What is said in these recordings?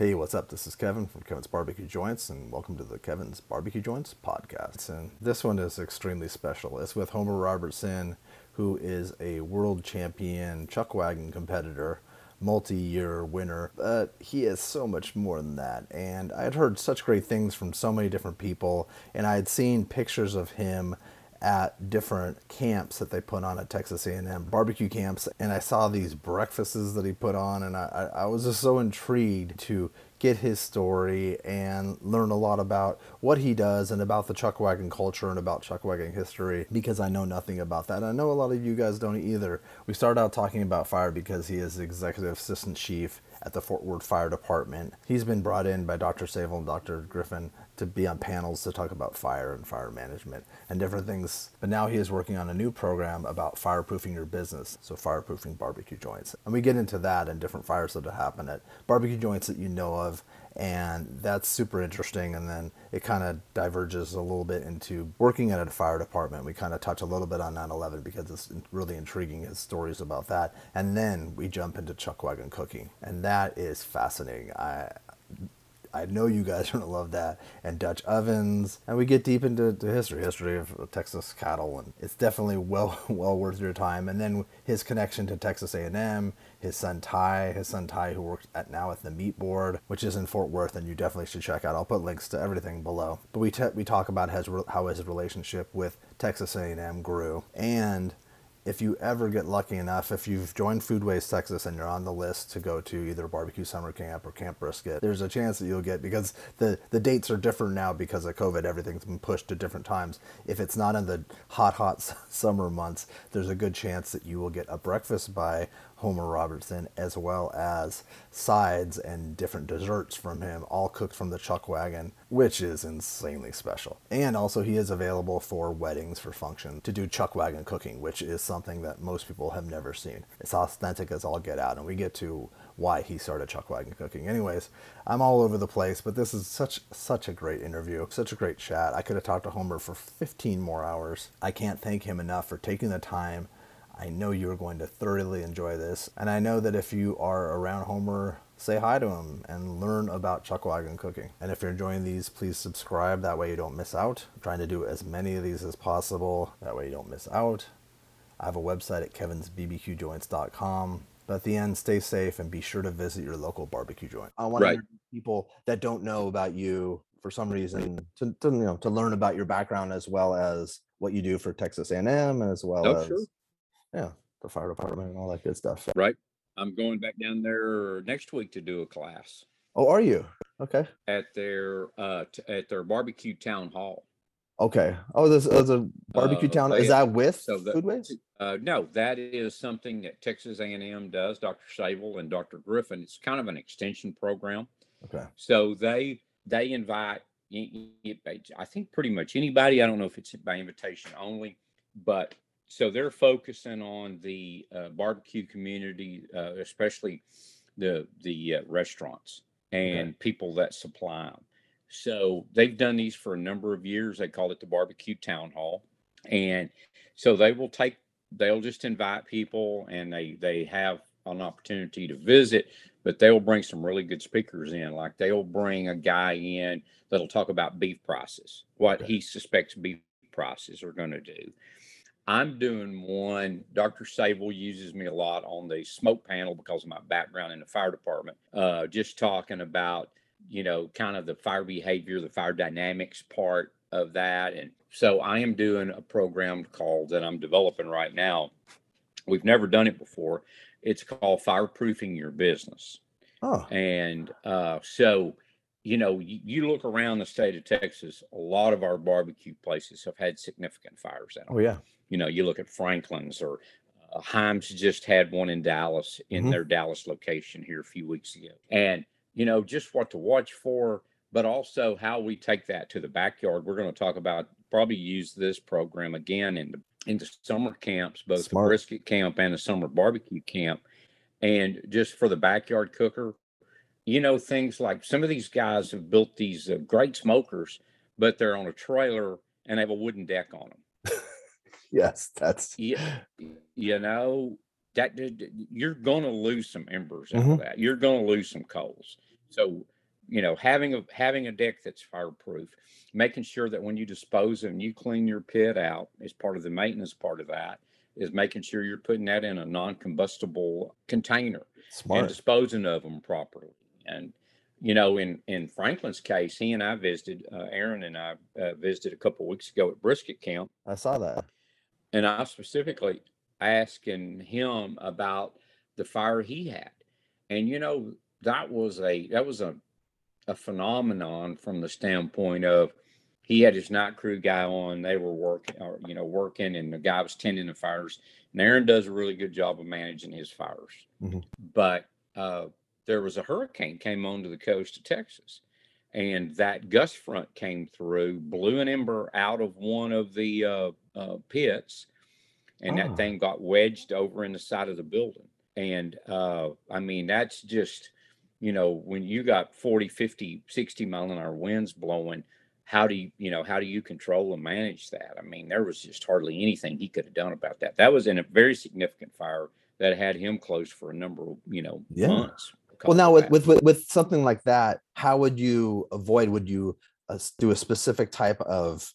Hey, what's up? This is Kevin from Kevin's Barbecue Joints, and welcome to the Kevin's Barbecue Joints podcast. And this one is extremely special. It's with Homer Robertson, who is a world champion chuck wagon competitor, multi year winner. But he is so much more than that. And I had heard such great things from so many different people, and I had seen pictures of him at different camps that they put on at Texas A&M barbecue camps, and I saw these breakfasts that he put on, and I, I was just so intrigued to get his story and learn a lot about what he does and about the chuck wagon culture and about chuck wagon history because I know nothing about that. And I know a lot of you guys don't either. We started out talking about fire because he is executive assistant chief at the Fort Worth Fire Department. He's been brought in by Dr. Savell and Dr. Griffin to be on panels to talk about fire and fire management and different things. But now he is working on a new program about fireproofing your business, so fireproofing barbecue joints. And we get into that and different fires that have happened at barbecue joints that you know of and that's super interesting and then it kind of diverges a little bit into working at a fire department we kind of touch a little bit on 9-11 because it's really intriguing his stories about that and then we jump into chuck wagon cooking and that is fascinating i I know you guys are gonna love that, and Dutch ovens, and we get deep into the history, history of Texas cattle, and it's definitely well well worth your time. And then his connection to Texas A&M, his son Ty, his son Ty, who works at now at the Meat Board, which is in Fort Worth, and you definitely should check out. I'll put links to everything below. But we te- we talk about his, how his relationship with Texas A&M grew, and if you ever get lucky enough, if you've joined Foodways Texas and you're on the list to go to either barbecue summer camp or Camp Brisket, there's a chance that you'll get because the the dates are different now because of COVID. Everything's been pushed to different times. If it's not in the hot hot summer months, there's a good chance that you will get a breakfast by Homer Robertson, as well as sides and different desserts from him, all cooked from the chuck wagon, which is insanely special. And also, he is available for weddings, for functions, to do chuck wagon cooking, which is something that most people have never seen. It's authentic as all get out, and we get to why he started chuck wagon cooking. Anyways, I'm all over the place, but this is such such a great interview, such a great chat. I could have talked to Homer for 15 more hours. I can't thank him enough for taking the time I know you are going to thoroughly enjoy this. And I know that if you are around Homer, say hi to him and learn about chuck wagon cooking. And if you're enjoying these, please subscribe. That way you don't miss out. I'm trying to do as many of these as possible. That way you don't miss out. I have a website at kevinsbbqjoints.com. But at the end, stay safe and be sure to visit your local barbecue joint. I want right. people that don't know about you for some reason to, to, you know to learn about your background as well as what you do for Texas A&M as well oh, as sure yeah, the fire department and all that good stuff. Right. I'm going back down there next week to do a class. Oh, are you? Okay. At their uh t- at their barbecue town hall. Okay. Oh, this is a barbecue uh, town. Is that with so the, Foodways? Uh, no, that is something that Texas A&M does. Dr. Savell and Dr. Griffin. It's kind of an extension program. Okay. So they they invite. I think pretty much anybody. I don't know if it's by invitation only, but so they're focusing on the uh, barbecue community, uh, especially the the uh, restaurants and okay. people that supply them. So they've done these for a number of years. They call it the barbecue town hall, and so they will take they'll just invite people and they they have an opportunity to visit but they'll bring some really good speakers in like they'll bring a guy in that'll talk about beef prices what okay. he suspects beef prices are going to do I'm doing one. Dr. Savell uses me a lot on the smoke panel because of my background in the fire department. Uh, just talking about, you know, kind of the fire behavior, the fire dynamics part of that. And so I am doing a program called that I'm developing right now. We've never done it before. It's called Fireproofing Your Business. Oh. And uh, so, you know, you, you, look around the state of Texas, a lot of our barbecue places have had significant fires in them. Oh, yeah. You know, you look at Franklin's or uh, Heim's just had one in Dallas in mm-hmm. their Dallas location here a few weeks ago. And, you know, just what to watch for, but also how we take that to the backyard. We're going to talk about probably use this program again in the in the summer camps, both Smart. the brisket camp and the summer barbecue camp. And just for the backyard cooker, you know, things like some of these guys have built these uh, great smokers, but they're on a trailer and they have a wooden deck on them yes, that's you, you know that you're going to lose some embers mm-hmm. of that. You're going to lose some coals. so you know having a having a deck that's fireproof making sure that when you dispose of and you clean your pit out as part of the maintenance part of that is making sure you're putting that in a non-combustible container Smart. and disposing of them properly and you know in in franklin's case he and i visited uh, aaron and i uh, visited a couple weeks ago at brisket camp. I saw that. and i specifically asking him about the fire he had. And you know that was a that was a a phenomenon from the standpoint of he had his night crew guy on. They were working or you know working and the guy was tending the fires. And aaron does a really good job of managing his fires. Mhm. but uh there was a hurricane came onto the coast of texas and that gust front came through blew an ember out of one of the uh, uh pits and Ah. that thing got wedged over in the side of the building and uh i mean that's just you know when you got 40 50 60 mile an hour winds blowing how do you you know how do you control and manage that i mean there was just hardly anything he could have done about that that was in a very significant fire that had him closed for a number of you know Yeah. months Well, now with, with with with something like that, how would you avoid? Would you uh, do a specific type of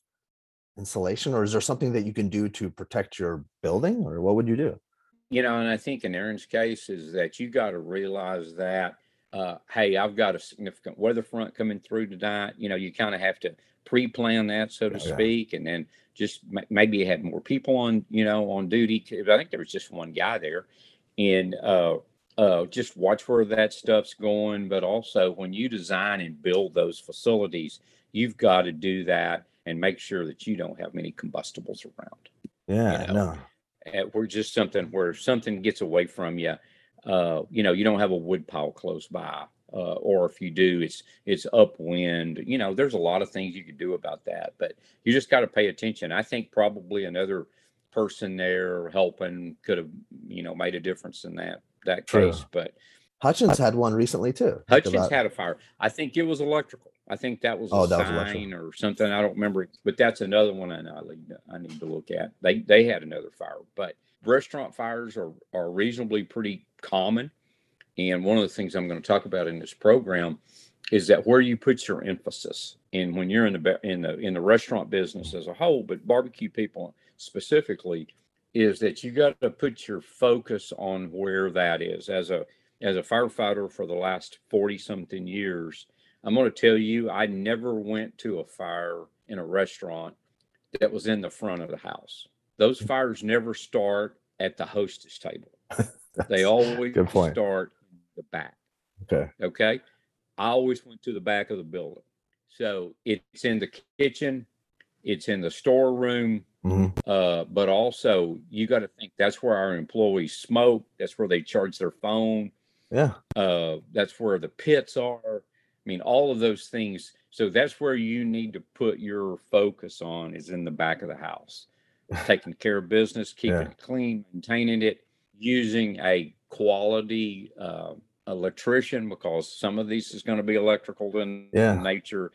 insulation, or is there something that you can do to protect your building, or what would you do? you know, and I think in Aaron's case is that you got to realize that, uh, hey, I've got a significant weather front coming through tonight. You know, you kind of have to pre-plan that, so to yeah. speak, and then just ma- maybe have more people on, you know, on duty. I think there was just one guy there, and uh, uh, just watch where that stuff's going. But also, when you design and build those facilities, you've got to do that and make sure that you don't have many combustibles around Yeah, know, no, uh, we're just something where something gets away from you. Uh, you know, you don't have a wood pile close by, uh, or if you do, it's it's upwind. You know, there's a lot of things you could do about that, but you just got to pay attention. I think probably another person there helping could have, you know, made a difference in that that True. case. But Hutchins had one recently too. Hutchins about- had a fire. I think it was electrical. I think that was a Oh, that was electrical. sign or something. I don't remember, but that's another one I need, to- I need to look at. They they had another fire, but restaurant fires are are reasonably pretty common. And one of the things I'm going to talk about in this program is that where you put your emphasis. And when you're in the in the in the restaurant business as a whole, but barbecue people specifically, is that you got to put your focus on where that is. As a as a firefighter for the last 40 something years, I'm going to tell you, I never went to a fire in a restaurant that was in the front of the house. Those Mm. fires never start at the hostess table. They always start in the back. Okay. Okay. I always went to the back of the building. So it's in the kitchen, it's in the storeroom, Mhm. uh, but also you got to think that's where our employees smoke. That's where they charge their phone. Yeah. Uh, that's where the pits are. I mean, all of those things. So that's where you need to put your focus on is in the back of the house, taking care of business, keeping Yeah. it clean, maintaining it, using a quality uh, electrician because some of these is going to be electrical in, Yeah. in nature.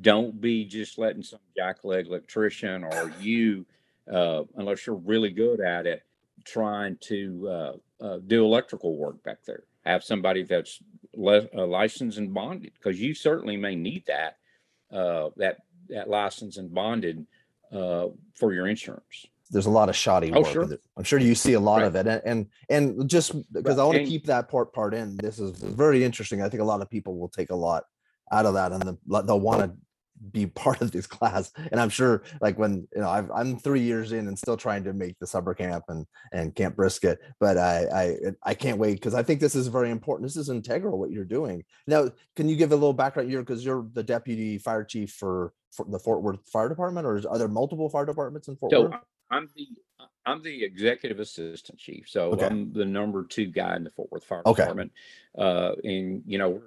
Don't be just letting some jackleg electrician or you, uh, unless you're really good at it, trying to uh, uh, do electrical work back there. Have somebody that's le- uh, licensed and bonded because you certainly may need that uh, that that license and bonded uh, for your insurance. There's a lot of shoddy work. Oh, work. sure. I'm sure you see a lot Right. of it, and and, and just because I want to keep that part part in. This is very interesting. I think a lot of people will take a lot out of that, and the, they'll want to be part of this class. And I'm sure, like when you know, I've, I'm three years in and still trying to make the summer camp and and Camp Brisket, but I I I can't wait because I think this is very important. This is integral what you're doing. Now, can you give a little background? You're because you're the deputy fire chief for, for the Fort Worth Fire Department, or is, are there multiple fire departments in Fort So Worth? I'm the I'm the executive assistant chief. So Okay. I'm the number two guy in the Fort Worth Fire Okay. Department. Uh, and you know,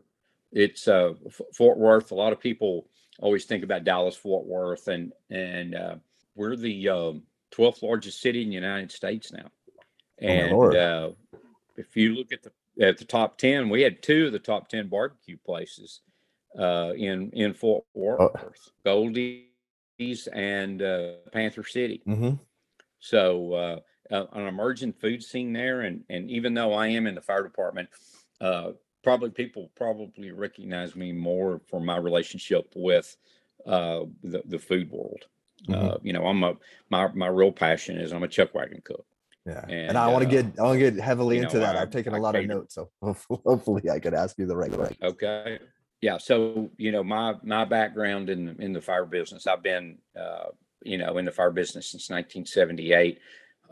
it's uh, Fort Worth. A lot of people always think about Dallas Fort Worth, and and uh, we're the um, 12th largest city in the United States now. Oh, And Lord. uh, if you look at the at the top 10, we had two of the top 10 barbecue places uh, in in Fort Oh. Worth, Goldee's and uh, Panther City. Mm-hmm. So uh, uh, an emerging food scene there, and and even though I am in the fire department, uh, probably people probably recognize me more for my relationship with uh, the the food world. Mhm. Uh, you know, I'm a my my real passion is I'm a chuck wagon cook. Yeah, and, And, I want to uh, get I want to get heavily into know, that. I- I've taken a I lot of notes, so hopefully, hopefully I could ask you the right way. Okay. Yeah. So, you know, my, my background in, in the fire business, I've been, uh, you know, in the fire business since 1978.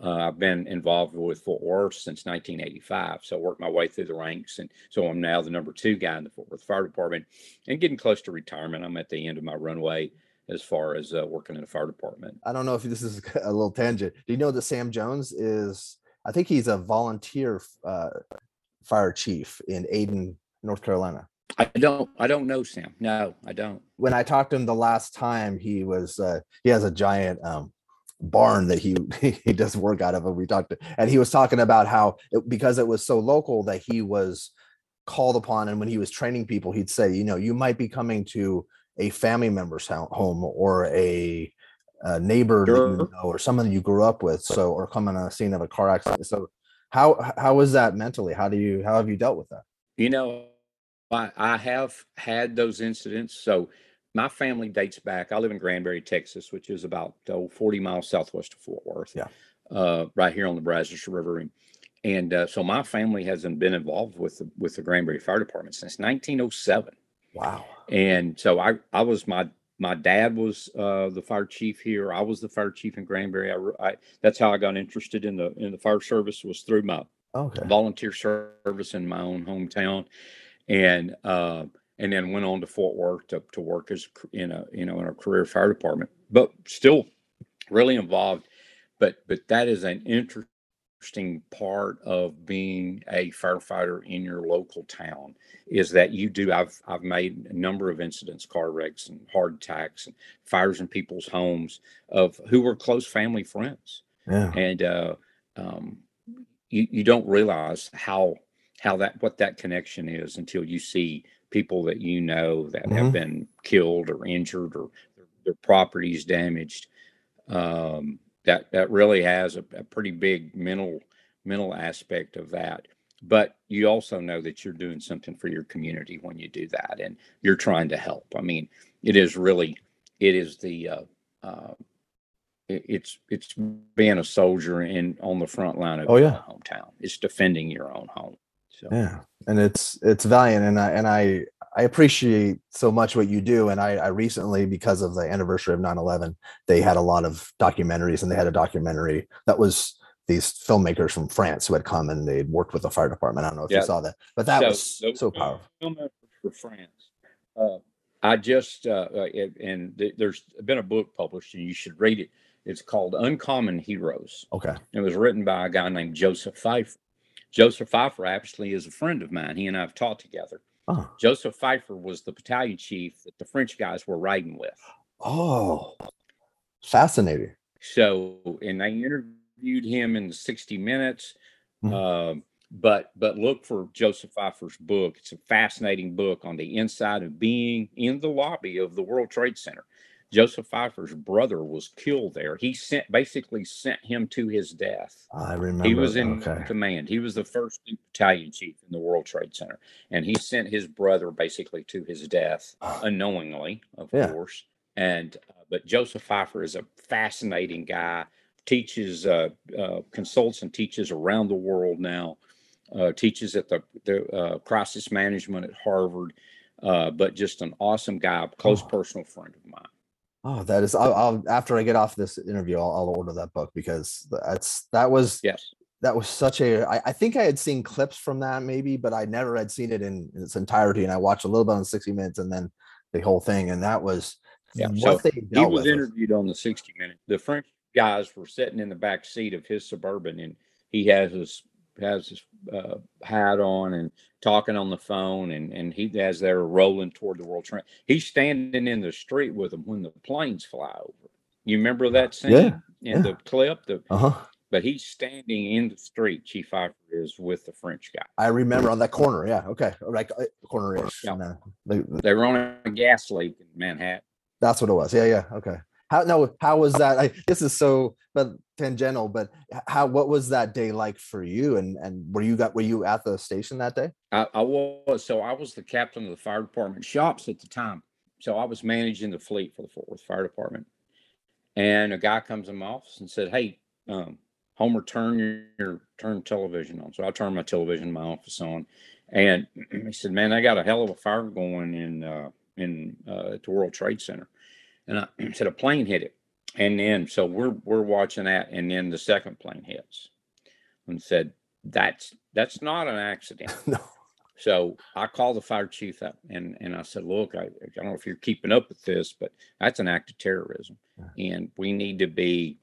Uh, I've been involved with Fort Worth since 1985. So I worked my way through the ranks. And so I'm now the number two guy in the Fort Worth Fire Department and getting close to retirement. I'm at the end of my runway as far as uh, working in the fire department. I don't know if this is a little tangent. Do you know that Sam Jones is? I think he's a volunteer uh, fire chief in Ayden, North Carolina. I don't, I don't know Sam. No, I don't. When I talked to him the last time, he was uh, he has a giant um, barn that he he does work out of. And we talked, to, and he was talking about how it, because it was so local that he was called upon, and when he was training people, he'd say, you know, you might be coming to a family member's home or a, a neighbor that you know or someone you grew up with, so or come on a scene of a car accident. So how how is that mentally? How do you how have you dealt with that? You know, I, I have had those incidents. So my family dates back. I live in Granbury, Texas, which is about oh, 40 miles southwest of Fort Worth. Yeah. Uh, right here on the Brazos River. And, uh, so my family hasn't been involved with the, with the Granbury Fire Department since 1907. Wow. And so I, I was my, my dad was uh, the fire chief here. I was the fire chief in Granbury. I, I, that's how I got interested in the in the fire service was through my Okay. volunteer service in my own hometown, and uh, and then went on to Fort Worth to, to work as in a you know in a career fire department, but still really involved. But but that is an interesting part of being a firefighter in your local town is that you do I've I've made a number of incidents, car wrecks and heart attacks and fires in people's homes of who were close family friends Yeah. and uh, um, you you don't realize how how that what that connection is until you see people that you know that Mhm. have been killed or injured or their, their properties damaged. Um, that that really has a, a pretty big mental mental aspect of that. But you also know that you're doing something for your community when you do that, and you're trying to help. I mean, it is really it is the uh, uh, it's it's being a soldier in on the front line of Oh, your yeah. own hometown. It's defending your own home. So Yeah, and it's it's valiant, and I and I I appreciate so much what you do. And I, I recently, because of the anniversary of 9-11, they had a lot of documentaries, and they had a documentary that was these filmmakers from France who had come and they'd worked with the fire department. I don't know if Yeah. you saw that, but that was those so powerful. film efforts for France. Uh, I just uh, uh, and th- there's been a book published, and you should read it. It's called Uncommon Heroes. Okay. It was written by a guy named Joseph Pfeifer. Joseph Pfeifer actually is a friend of mine. He and I have taught together. Oh, Joseph Pfeifer was the battalion chief that the French guys were riding with. oh, fascinating. So, and I interviewed him in the 60 Minutes. Mhm. Um, but but look for Joseph Pfeifer's book. It's a fascinating book on the inside of being in the lobby of the World Trade Center. Joseph Pfeifer's brother was killed there. He sent basically sent him to his death. I remember. He was in okay. command. He was the first battalion chief in the World Trade Center, and he sent his brother basically to his death unknowingly, of Yeah. course. And uh, but Joseph Pfeifer is a fascinating guy. Teaches, uh, uh, consults, and teaches around the world now. Uh, teaches at the the uh, crisis management at Harvard. Uh, but just an awesome guy, close Oh. personal friend of mine. Oh, that is. I'll, I'll after I get off this interview, I'll, I'll order that book because that's that was Yes. that was such a I, I think i had seen clips from that maybe but i never had seen it in, its entirety and i watched a little bit on 60 minutes and then the whole thing and that was Yeah, what so they he was interviewed on the 60 minute the french guys were sitting in the back seat of his suburban and he has his has his uh, hat on and talking on the phone and and he as they're rolling toward the world trade he's standing in the street with them when the planes fly over. You remember that scene? Yeah, in the clip the uh-huh. but he's standing in the street chief Pfeifer is with the french guy. I remember on that corner yeah okay like uh, corner ish Yeah. and, uh, the- the- they were on a gas leak in manhattan. That's what it was yeah yeah okay how no how was that I, this is so but tangential but how what was that day like for you and and were you got were you at the station that day I, I was so I was the captain of the fire department shops at the time. So I was managing the fleet for the Fort Worth Fire Department. And a guy comes in my office and said, Hey, um, Homer, turn your, your turn television on. So I turned my television in my office on. And he said, Man, I got a hell of a fire going in uh, in uh, at the World Trade Center. And I said a plane hit it. And then so we're we're watching that, and then the second plane hits. And said, That's that's not an accident. no So I called the fire chief up and, and I said, look, I, I don't know if you're keeping up with this, but that's an act of terrorism. And we need to be,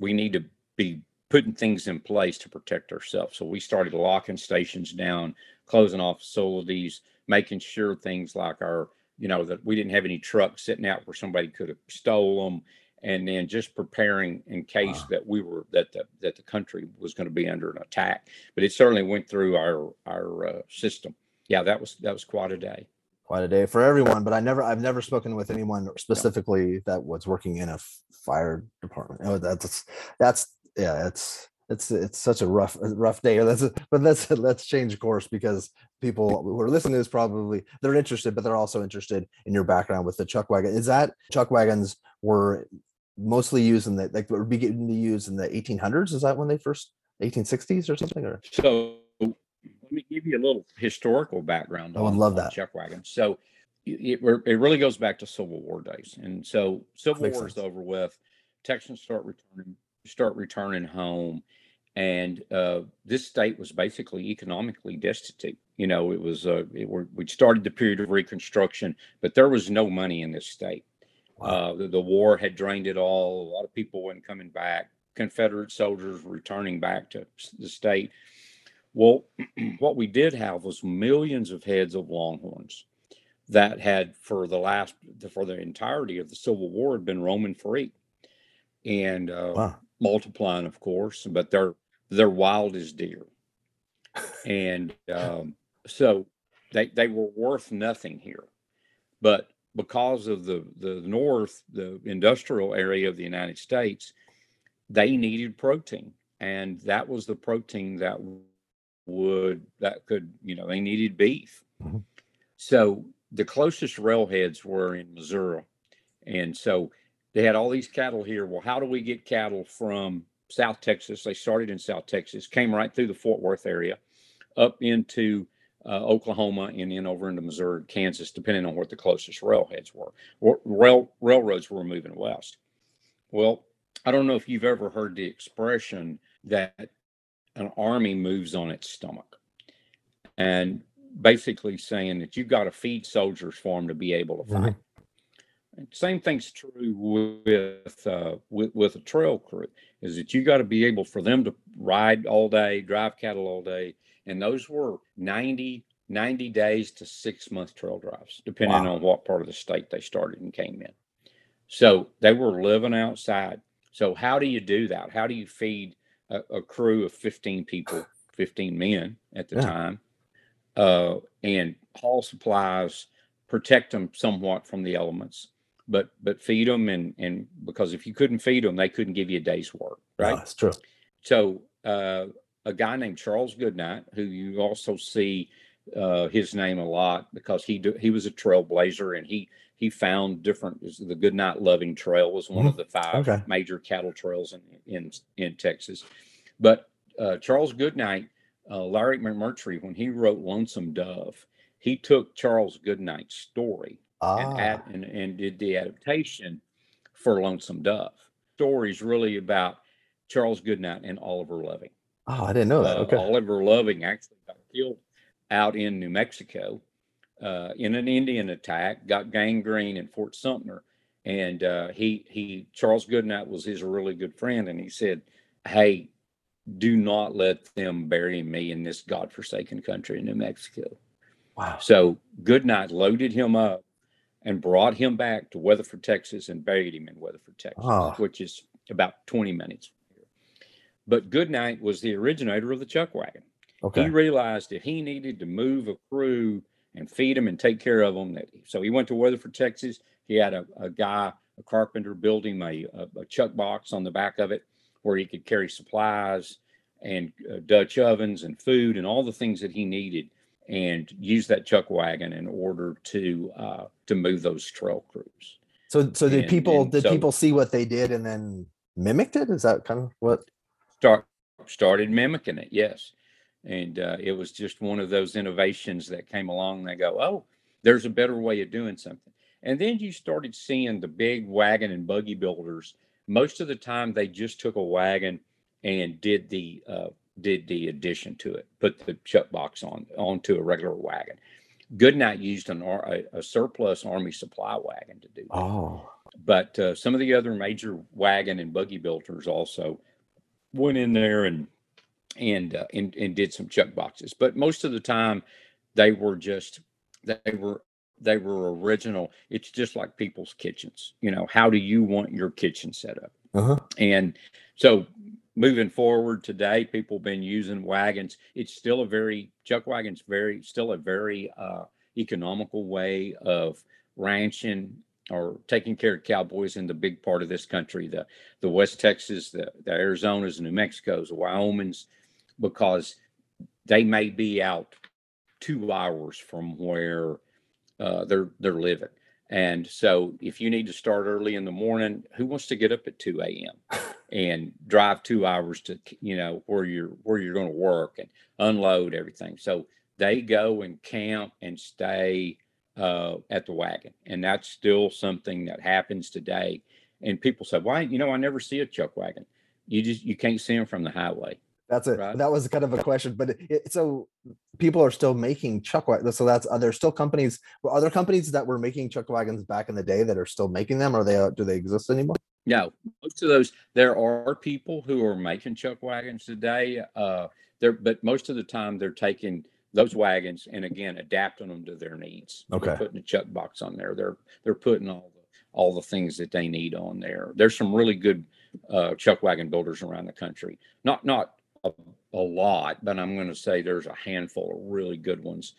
we need to be putting things in place to protect ourselves. So we started locking stations down, closing off facilities, making sure things like our, you know, that we didn't have any trucks sitting out where somebody could have stole them. And then just preparing in case Wow. that we were, that the, that the country was going to be under an attack but it certainly went through our our uh, system. Yeah, that was that was quite a day. quite a day for everyone but i never i've never spoken with anyone specifically that was working in a fire department oh that's that's yeah it's it's it's such a rough rough day that's but let's let's change course because people who are listening to this probably they're interested but they're also interested in your background with the chuck wagon is that chuck wagons were mostly used in the like were beginning to use in the 1800s is that when they first 1860s or something or So let me give you a little historical background. I would love that. chuck wagon. So it, it really goes back to Civil War days, and so Civil War is over with. Texans start returning start returning home, and uh, this state was basically economically destitute. You know, it was uh, it were, we started the period of Reconstruction, but there was no money in this state. Uh, the, the war had drained it all. A lot of people weren't coming back. Confederate soldiers returning back to the state. Well, what we did have was millions of heads of longhorns that had, for the last, for the entirety of the Civil War, had been roaming free and uh, wow multiplying, of course. But they're they're wild as deer, and um, so they they were worth nothing here. But because of the the north, the industrial area of the United States, they needed protein, and that was the protein that would that could you know they needed beef. Mhm. So the closest railheads were in Missouri, and so they had all these cattle here. Well, how do we get cattle from South Texas? They started in South Texas, came right through the Fort Worth area, up into uh, Oklahoma, and then over into Missouri, Kansas, depending on what the closest railheads were. Rail railroads were moving west. Well, I don't know if you've ever heard the expression that an army moves on its stomach, and basically saying that you've got to feed soldiers for them to be able to fight. Same thing's true with uh, with with a trail crew. Is that you got to be able for them to ride all day, drive cattle all day, and those were 90, 90 days to six month trail drives, depending Wow. on what part of the state they started and came in. So they were living outside. So how do you do that? How do you feed a, a crew of fifteen people, fifteen men at the Yeah. time, uh, and haul supplies, protect them somewhat from the elements? But but feed them and and because if you couldn't feed them they couldn't give you a day's work right right? that's true. So uh a guy named charles goodnight who you also see uh his name a lot because he do, he was a trailblazer and he he found different the goodnight loving trail was one of the five Okay. major cattle trails in in in texas. But uh charles goodnight uh larry mcmurtry when he wrote lonesome dove he took charles goodnight's story and, ah ad, and and did the adaptation for Lonesome Dove. Stories really about Charles Goodnight and Oliver Loving. oh i didn't know that Uh, okay Oliver Loving actually got killed out in New Mexico uh, in an Indian attack, got gangrene in Fort Sumner, and uh, he he Charles Goodnight was his really good friend, and he said, "Hey, do not let them bury me in this godforsaken country in New Mexico." wow So Goodnight loaded him up and brought him back to Weatherford, Texas, and buried him in Weatherford, Texas, Ah. which is about 20 minutes from here. But Goodnight was the originator of the chuck wagon. okay He realized that he needed to move a crew and feed them and take care of them. That so he went to Weatherford, Texas. He had a, a guy, a carpenter build him a, a, a chuck box on the back of it where he could carry supplies and uh, Dutch ovens and food and all the things that he needed and use that chuck wagon in order to uh, to move those trail crews. So, so did And- people and did so- people see what they did and then mimicked it? Is that kind of what? Start started mimicking it, yes, and uh, it was just one of those innovations that came along. And they go, oh, there's a better way of doing something, and then you started seeing the big wagon and buggy builders. Most of the time, they just took a wagon and did the uh, did the addition to it, put the chuck box on onto a regular wagon. Goodnight used an a, a surplus army supply wagon to do that. Oh, But uh, some of the other major wagon and buggy builders also went in there and and uh, and, and did some chuck boxes. But most of the time, they were just they were they were original. It's just like people's kitchens. You know, how do you want your kitchen set up? uh-huh. And so moving forward today, people have been using wagons. It's still a very chuck wagons very still a very uh, economical way of ranching or taking care of cowboys in the big part of this country, the the West Texas, the, the Arizonas, New Mexico's, the Wyomings, because they may be out two hours from where uh, they're they're living. And so if you need to start early in the morning, who wants to get up at 2 a.m. and drive two hours to you know where you're where you're going to work and unload everything? So they go and camp and stay uh, at the wagon, and that's still something that happens today. And people say, "Why? You know, I never see a chuck wagon. You just you can't see them from the highway." That's it. Right. That was kind of a question, but it, so people are still making chuck wagons. So that's are there still companies? Were other companies that were making chuck wagons back in the day that are still making them? Are they uh, do they exist anymore? No, most of those there are people who are making chuck wagons today. Uh, they're but most of the time they're taking those wagons and again adapting them to their needs. They're Okay. putting a chuck box on there. They're they're putting all the all the things that they need on there. There's some really good uh, chuck wagon builders around the country. Not not a, a lot, but I'm going to say there's a handful of really good ones.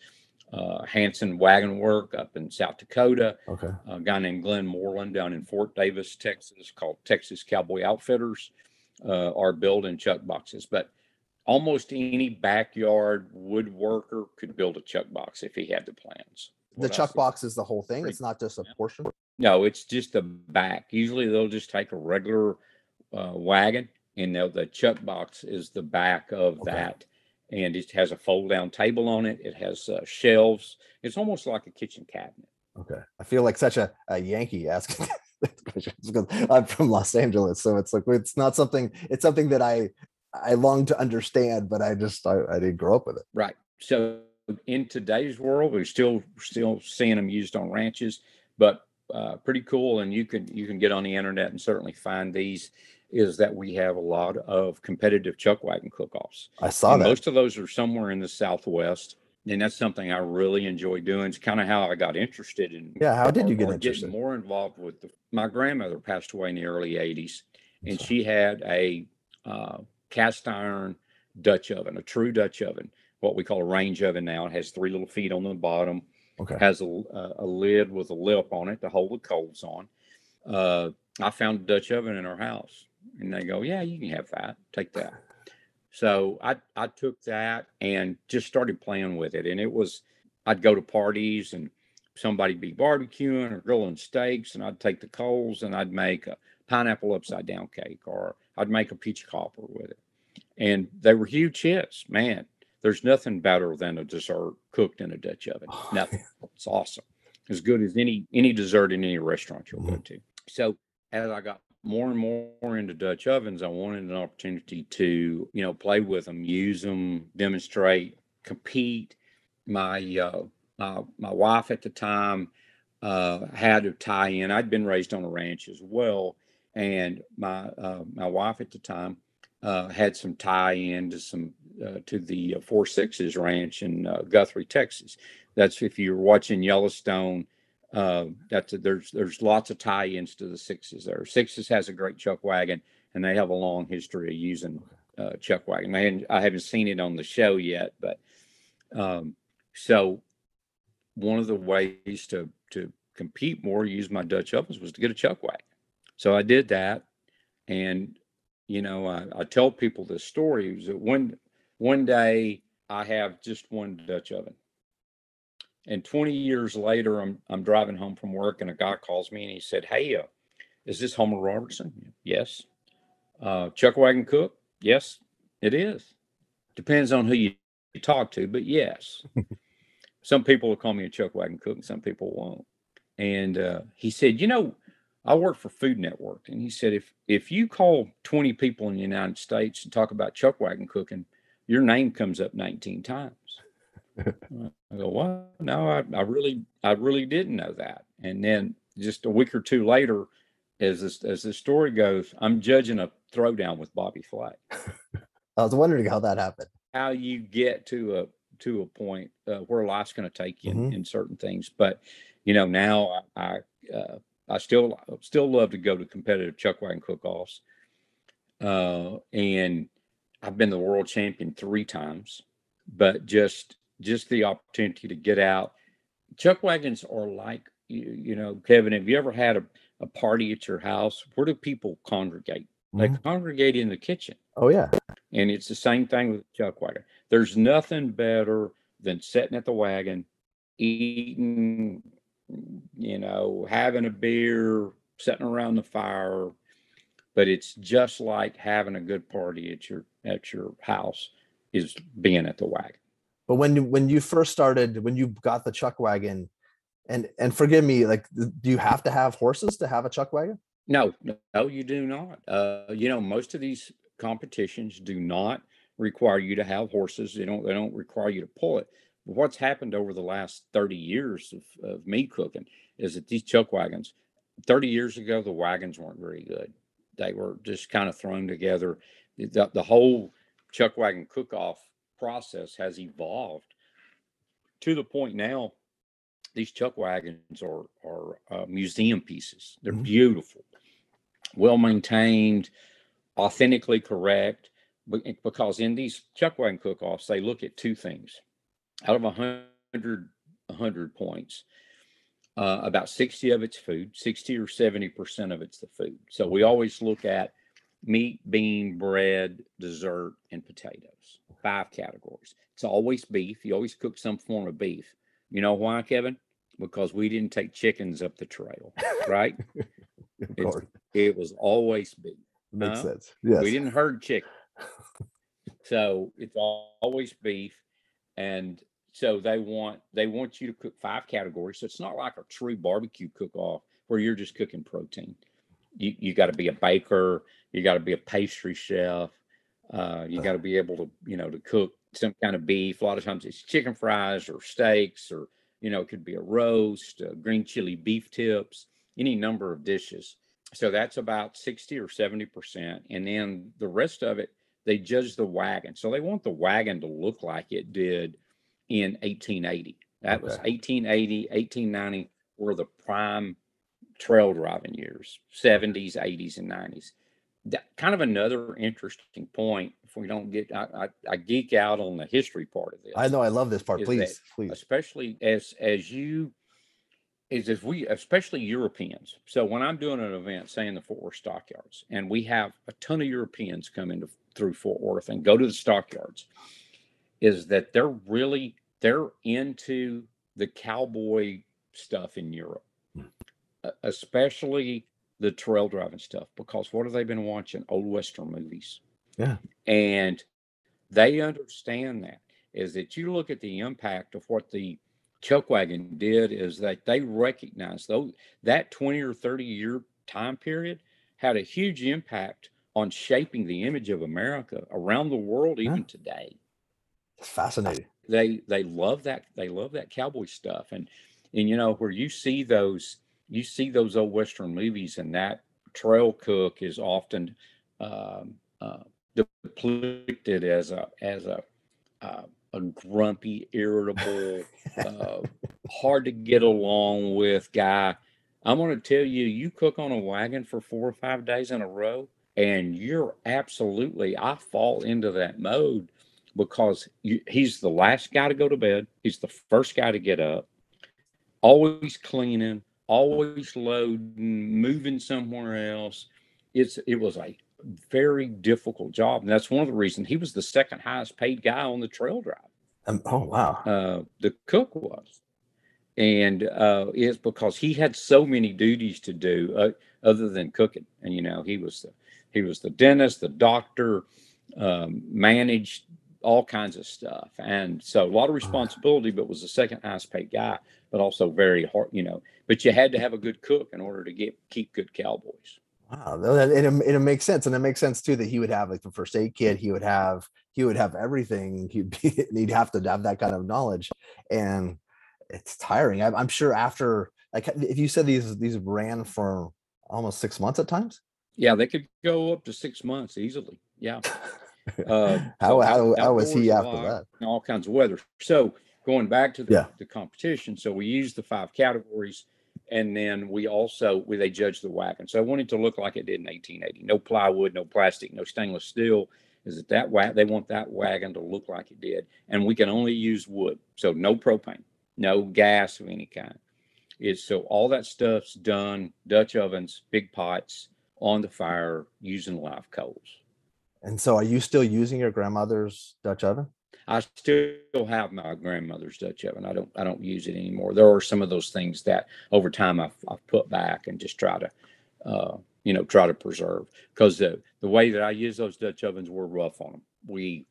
Uh, Hansen Wagon Work up in South Dakota Okay. a guy named Glenn Moreland down in Fort Davis, Texas, called Texas Cowboy Outfitters, uh, are building chuck boxes. But almost any backyard woodworker could build a chuck box if he had the plans. The What I chuck box is the whole thing. It's not just a portion. No, it's just the back. Usually they'll just take a regular uh, wagon and they'll, the chuck box is the back of Okay. that. And it has a fold down table on it. It has uh, shelves. It's almost like a kitchen cabinet. Okay. I feel like such a, a Yankee asking these questions because I'm from Los Angeles. So it's like it's not something it's something that I I long to understand, but I just I, I didn't grow up with it. Right. So in today's world, we're still still seeing them used on ranches, but uh, pretty cool. And you can you can get on the internet and certainly find these. Is that we have a lot of competitive chuck wagon cook-offs. I saw And that. most of those are somewhere in the Southwest, and that's something I really enjoy doing. It's kind of how I got interested in. Yeah, how did you get interested? Getting more involved with the, my grandmother passed away in the early '80s, and she had a uh, cast iron Dutch oven, a true Dutch oven, what we call a range oven now. It has three little feet on the bottom, Okay. has a, a, a lid with a lip on it to hold the coals on. Uh, I found a Dutch oven in our house, and they go, "Yeah, you can have that. Take that." So I I took that and just started playing with it, and it was I'd go to parties and somebody'd be barbecuing or grilling steaks, and I'd take the coals and I'd make a pineapple upside down cake, or I'd make a peach cobbler with it, and they were huge hits. Man, there's nothing better than a dessert cooked in a Dutch oven. Oh, Nothing. It's awesome. As good as any any dessert in any restaurant you'll go Mhm. to. So as I got more and more into Dutch ovens, I wanted an opportunity to, you know, play with them, use them, demonstrate, compete. My uh, my my wife at the time uh, had a tie-in. I'd been raised on a ranch as well, and my uh, my wife at the time uh, had some tie-in to some uh, to the uh, Four Sixes Ranch in Guthrie, Texas. That's if you're watching Yellowstone. Uh, that's there's there's lots of tie-ins to the Sixes there. Sixes has a great chuck wagon, and they have a long history of using uh, chuck wagon. I haven't, I haven't seen it on the show yet, but um, so one of the ways to to compete more, use my Dutch ovens was to get a chuck wagon. So I did that, and you know, I, I tell people this story. Was that one one day I have just one Dutch oven, and 20 years later, I'm I'm driving home from work, and a guy calls me and he said, "Hey, uh, is this Homer Robertson?" Yes. Uh, Chuck Wagon Cook? Yes, it is. Depends on who you talk to, but yes. some people will call me a Chuck Wagon Cook, and some people won't. And uh, he said, "You know." I work for Food Network, and he said if if you call 20 people in the United States and talk about chuck wagon cooking, your name comes up 19 times. I go, well, no, I, I really I really didn't know that. And then just a week or two later, as this as the story goes, I'm judging a throwdown with Bobby Flay. I was wondering how that happened. How you get to a to a point uh, where life's going to take you mm-hmm. in, in, certain things, but you know now I, I uh, I still still love to go to competitive chuck wagon cook-offs. Uh, and I've been the world champion three times, but just just the opportunity to get out. Chuck wagons are like you, you know, Kevin. Have you ever had a, a party at your house? Where do people congregate? Mm-hmm. They congregate in the kitchen. Oh yeah. And it's the same thing with chuck wagon. There's nothing better than sitting at the wagon, eating you know, having a beer, sitting around the fire. But it's just like having a good party at your at your house is being at the wagon. But when you when you first started, when you got the chuck wagon, and and forgive me, like, do you have to have horses to have a chuck wagon? No, no, you do not. Uh, you know, most of these competitions do not require you to have horses. They don't. They don't require you to pull it but what's happened over the last 30 years of, of me cooking is that these chuck wagons 30 years ago the wagons weren't very good they were just kind of thrown together the, the whole chuck wagon cook-off process has evolved to the point now these chuck wagons are are uh, museum pieces they're mm-hmm. beautiful well maintained authentically correct because in these chuck wagon cook-offs they look at two things out of 100, 100 points, uh, about 60 of it's food, 60 or 70% of it's the food. So we always look at meat, bean, bread, dessert, and potatoes. Five categories. It's always beef. You always cook some form of beef. You know why, Kevin? Because we didn't take chickens up the trail, right? it was always beef. Makes sense. Yes. We didn't herd chicken. So it's always beef and so they want they want you to cook five categories. So it's not like a true barbecue cook off where you're just cooking protein. You you got to be a baker, you got to be a pastry chef, uh, you got to be able to you know to cook some kind of beef. A lot of times it's chicken fries or steaks or you know it could be a roast, uh, green chili beef tips, any number of dishes. So that's about 60 or 70%. And then the rest of it they judge the wagon. So they want the wagon to look like it did in 1880. That okay. was 1880, 1890 were the prime trail driving years, 70s, 80s, and 90s. That, kind of another interesting point. If we don't get, I, I, I, geek out on the history part of this. I know I love this part. Please, please. Especially as as you is if we, especially Europeans. So when I'm doing an event, say in the Fort Worth stockyards, and we have a ton of Europeans come into through Fort Worth and go to the stockyards, is that they're really they're into the cowboy stuff in Europe, hmm. especially the trail driving stuff. Because what have they been watching? Old Western movies. Yeah, and they understand that is that you look at the impact of what the chuck wagon did is that they recognized though that 20 or 30 year time period had a huge impact on shaping the image of America around the world even yeah. today. It's fascinating. They they love that they love that cowboy stuff and and you know where you see those you see those old western movies and that trail cook is often um, uh, depicted as a as a uh, a grumpy, irritable, uh, hard to get along with guy. I'm going to tell you, you cook on a wagon for four or five days in a row, and you're absolutely, I fall into that mode because you, he's the last guy to go to bed. He's the first guy to get up, always cleaning, always loading, moving somewhere else. It's it was a very difficult job, and that's one of the reasons he was the second highest paid guy on the trail drive. Um, oh wow! Uh, the cook was, and uh, it's because he had so many duties to do uh, other than cooking. And you know, he was the he was the dentist, the doctor, um, managed all kinds of stuff, and so a lot of responsibility. But was the second highest paid guy, but also very hard. You know, but you had to have a good cook in order to get keep good cowboys. Wow, and it, and it makes sense, and it makes sense too that he would have like the first aid kit. He would have he would have everything. He'd be he'd have to have that kind of knowledge, and it's tiring. I'm, I'm sure after like if you said these these ran for almost six months at times. Yeah, they could go up to six months easily. Yeah. Uh, how, how, how was he after that? All kinds of weather. So going back to the, yeah. the competition, so we used the five categories, and then we also we they judged the wagon. So I wanted to look like it did in 1880. No plywood, no plastic, no stainless steel. Is that that wagon? They want that wagon to look like it did, and we can only use wood, so no propane no gas of any kind. It's so all that stuff's done Dutch ovens, big pots on the fire using live coals. And so, are you still using your grandmother's Dutch oven? I still have my grandmother's Dutch oven. I don't I don't use it anymore. There are some of those things that over time I've, I've put back and just try to uh, you know try to preserve because the the way that I use those Dutch ovens we're rough on them. We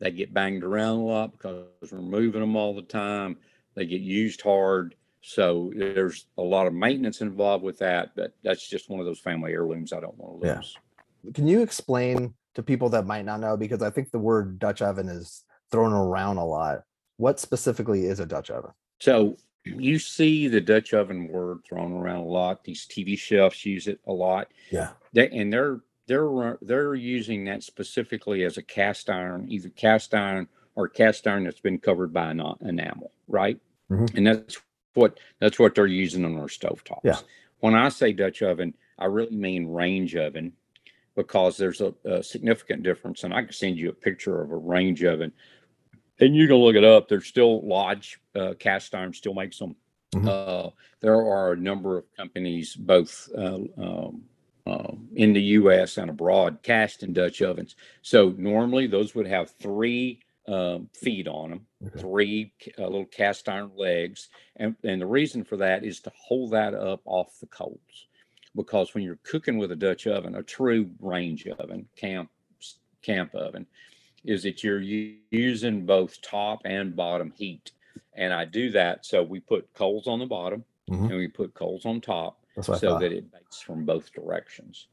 they get banged around a lot because we're moving them all the time. They get used hard. So there's a lot of maintenance involved with that, but that's just one of those family heirlooms I don't want to lose. Yeah. Can you explain to people that might not know because I think the word Dutch oven is thrown around a lot. What specifically is a Dutch oven? So you see the Dutch oven word thrown around a lot. These TV chefs use it a lot. Yeah. They, and they're they're they're using that specifically as a cast iron, either cast iron or cast iron that's been covered by an enamel, right? Mm-hmm. And that's what that's what they're using on our stovetops. Yeah. When I say Dutch oven, I really mean range oven because there's a, a, significant difference. And I can send you a picture of a range oven, and you can look it up. There's still Lodge uh, cast iron still makes them. Mm-hmm. Uh, there are a number of companies, both uh, um, uh, in the U.S. and abroad, cast in Dutch ovens. So normally those would have three um, feet on them, okay. three uh, little cast iron legs. And, and the reason for that is to hold that up off the coals. Because when you're cooking with a Dutch oven, a true range oven, camp camp oven, is that you're using both top and bottom heat. And I do that so we put coals on the bottom mm-hmm. and we put coals on top so that it bakes from both directions.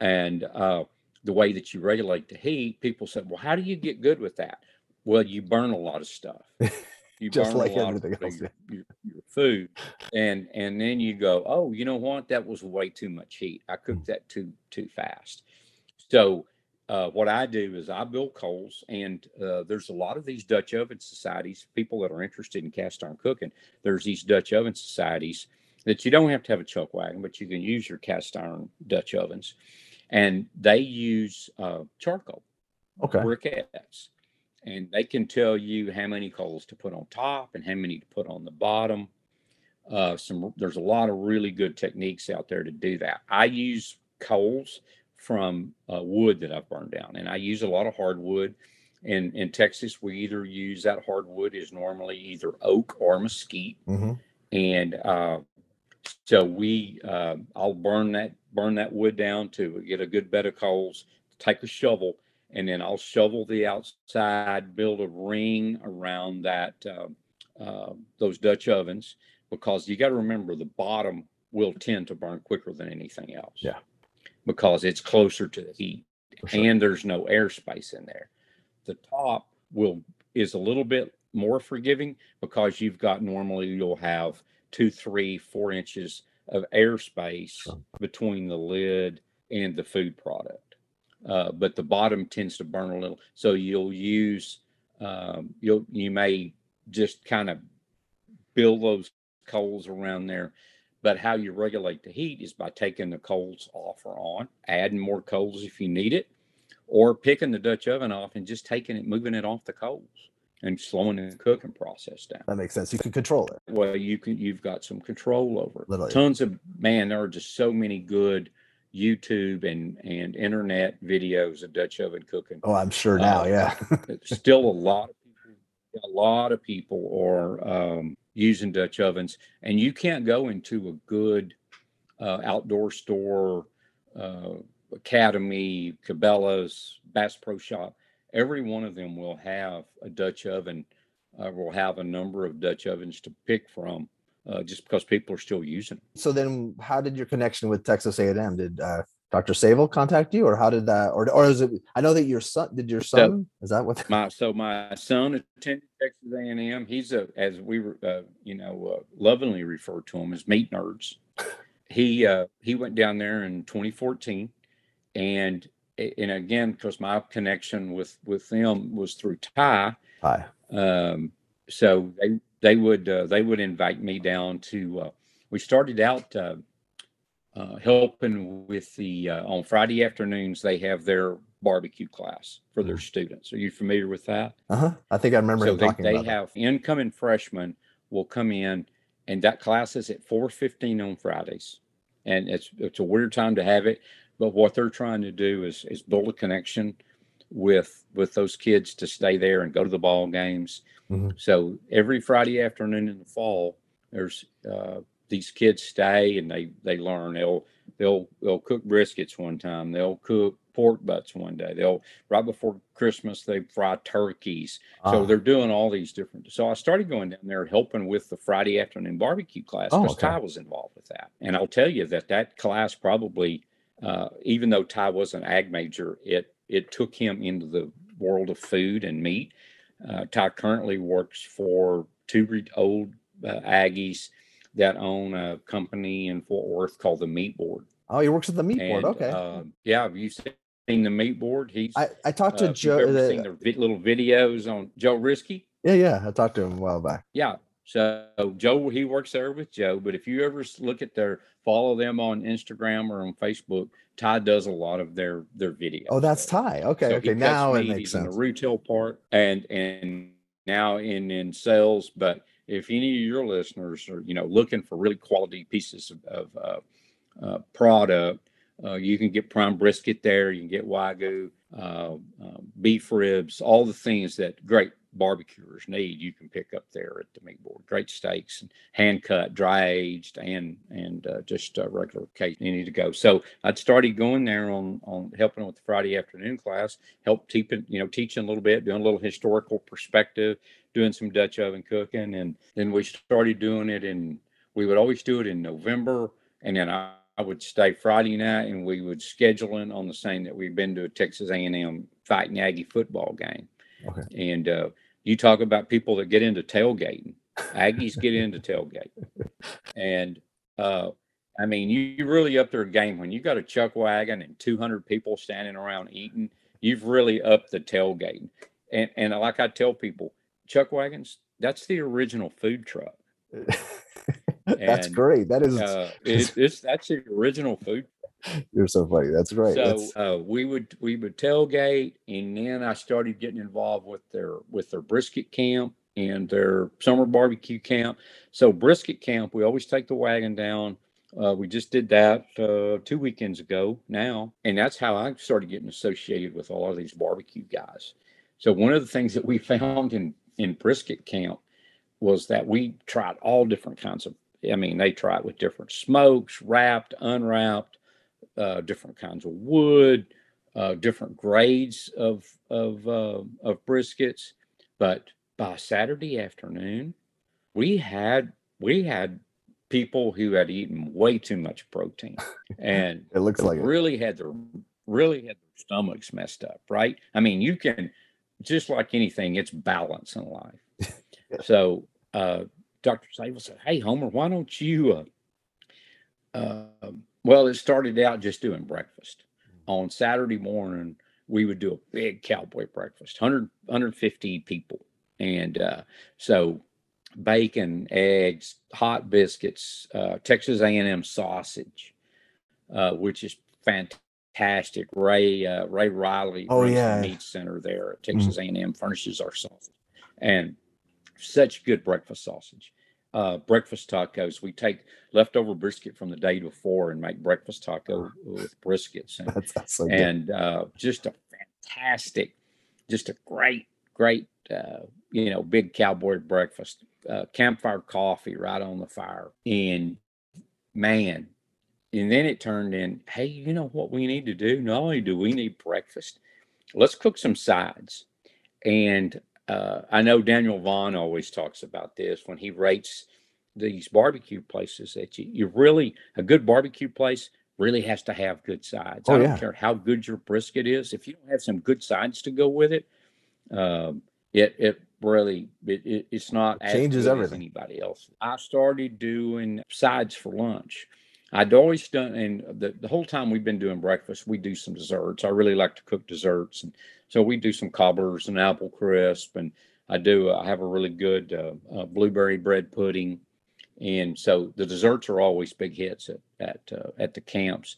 And uh, the way that you regulate the heat, people said, well, how do you get good with that? Well, you burn a lot of stuff. You Just burn like a lot everything of else. Your, your, your, food, and and then you go, oh, you know what? That was way too much heat. I cooked mm. that too too fast. So uh, what I do is I build coals, and uh, there's a lot of these Dutch oven societies. People that are interested in cast iron cooking, there's these Dutch oven societies that you don't have to have a chuck wagon, but you can use your cast iron Dutch ovens, and they use uh, charcoal, okay, briquettes, and they can tell you how many coals to put on top and how many to put on the bottom. Uh, some there's a lot of really good techniques out there to do that. I use coals from uh, wood that I've burned down, and I use a lot of hardwood. In in Texas, we either use that hardwood is normally either oak or mesquite, mm-hmm. and uh, so we uh, I'll burn that burn that wood down to get a good bed of coals. Take a shovel and then I'll shovel the outside, build a ring around that uh, uh, those Dutch ovens because you got to remember the bottom will tend to burn quicker than anything else. Yeah, because it's closer to the heat sure. and there's no airspace in there. The top will is a little bit more forgiving because you've got normally you'll have two, three, four inches of airspace sure. between the lid and the food product uh, but the bottom tends to burn a little. So you'll use um, you'll you may just kind of build those coals around there. But how you regulate the heat is by taking the coals off or on, adding more coals if you need it, or picking the Dutch oven off and just taking it, moving it off the coals. and slowing the cooking process down. That makes sense. You can control it. Well, you can you've got some control over it. Literally. Tons of man, there are just so many good YouTube and and internet videos of Dutch oven cooking. Oh, I'm sure now. Uh, yeah. Still a lot of people, a lot of people are um, using Dutch ovens, and you can't go into a good uh, outdoor store, uh, Academy, Cabela's, Bass Pro Shop. Every one of them will have a Dutch oven, uh, will have a number of Dutch ovens to pick from, uh, just because people are still using so then, how did your connection with Texas A&M? Did uh, Dr. Savell contact you, or how did that? Or or is it? I know that your son. Did your son? is that what? My so my son attended Texas A and M. He's a as we were uh, you know uh, lovingly referred to him as meat nerds. He uh, he went down there in 2014, and and again because my connection with with them was through Ty. Hi. Um, so they they would uh, they would invite me down to. Uh, we started out uh, helping with the uh, on Friday afternoons. They have their barbecue class for their students. Are you familiar with that? Uh huh. I think I remember so they, talking they about that. have incoming freshmen will come in, and that class is at four fifteen on Fridays, and it's it's a weird time to have it. But what they're trying to do is is build a connection with with those kids to stay there and go to the ball games. Mhm. So every Friday afternoon in the fall, there's uh, these kids stay and they they learn. They'll they'll they'll cook briskets one time. They'll cook pork butts one day. They'll right before Christmas they fry turkeys. So Ah, they're doing all these different. So I started going down there helping with the Friday afternoon barbecue class Oh, because okay. Ty was involved with that. And I'll tell you that that class probably, uh, even though Ty was an ag major, it it took him into the world of food and meat. Uh, Ty currently works for two old uh, Aggies that own a company in Fort Worth called the Meat Board. oh, he works at the meat board. Okay. uh, yeah, have you seen the Meat Board? He's I, I talked uh, to you've Joe. ever the- seen their little videos on Joe Riscky? yeah, yeah. I talked to him a while back. Yeah. So Joe, he works there with Joe. But if you ever look at their, follow them on Instagram or on Facebook, Ty does a lot of their their videos. Oh, that's. Ty. Okay, So okay. Now it makes he's in sense. the retail part and and now in in sales. But if any of your listeners are you know looking for really quality pieces of, of uh, uh, product, uh, you can get prime brisket there. You can get wagyu, uh, uh, beef ribs, all the things that great barbecuers need. You can pick up there at the meat board. Great steaks, and hand cut, dry aged, and and uh, just uh, regular case. You need to go. So I'd started going there on on helping with the Friday afternoon class, help teaching you know teaching a little bit, doing a little historical perspective, doing some Dutch oven cooking, and then we started doing it and We would always do it in November, and then I, I would stay Friday night, and we would schedule in on the same that we've been to a Texas A&M fighting Aggie football game. Okay. And uh, you talk about people that get into tailgating. Aggies get into tailgate, and uh, I mean, you, you really up their game when you got a chuck wagon and 200 people standing around eating. You've really upped the tailgating, and and like I tell people, chuck wagons that's the original food truck. That's And, great. That is Uh, it, it's that's the original food you're so funny. That's right. so uh, we would we would tailgate, and then I started getting involved with their with their brisket camp and their summer barbecue camp. So brisket camp, we always take the wagon down. Uh, we just did that uh, two weekends ago now, and that's how I started getting associated with all of these barbecue guys. So one of the things that we found in in brisket camp was that we tried all different kinds of. I mean, they tried with different smokes, wrapped, unwrapped uh, different kinds of wood, uh, different grades of of uh, of briskets. But by Saturday afternoon, we had we had people who had eaten way too much protein and it looks like it. really had their really had their stomachs messed up. Right? I mean, you can just like anything, it's balance in life. So uh, Dr. Savell said, "Hey, Homer, why don't you?" Uh, uh, well, it started out just doing breakfast. On Saturday morning, we would do a big cowboy breakfast, 100, 150 people. And uh, so bacon, eggs, hot biscuits, uh, Texas A&M sausage, uh, which is fantastic. Ray uh, Ray Riley Oh, runs yeah. the meat center there at Texas A&M furnishes our sausage. and such good breakfast sausage. Uh, breakfast tacos. We take leftover brisket from the day before and make breakfast taco with briskets, and, That's, good. and uh, just a fantastic, just a great, great, uh, you know, big cowboy breakfast. Uh, campfire coffee right on the fire, and man, and then it turned in. Hey, you know what we need to do? Not only do we need breakfast, let's cook some sides. And uh, I know Daniel Vaughn always talks about this when he rates these barbecue places that you, you really a good barbecue place really has to have good sides. Oh, I don't yeah. care how good your brisket is. If you don't have some good sides to go with it, um, it it really it, it, it's not as Changes good as everything. anybody else. I started doing sides for lunch. I'd always done, and the, the whole time we've been doing breakfast, we do some desserts. I really like to cook desserts, and so we do some cobblers and apple crisp, and I do. I have a really good uh, uh, blueberry bread pudding, and so the desserts are always big hits at at uh, at the camps.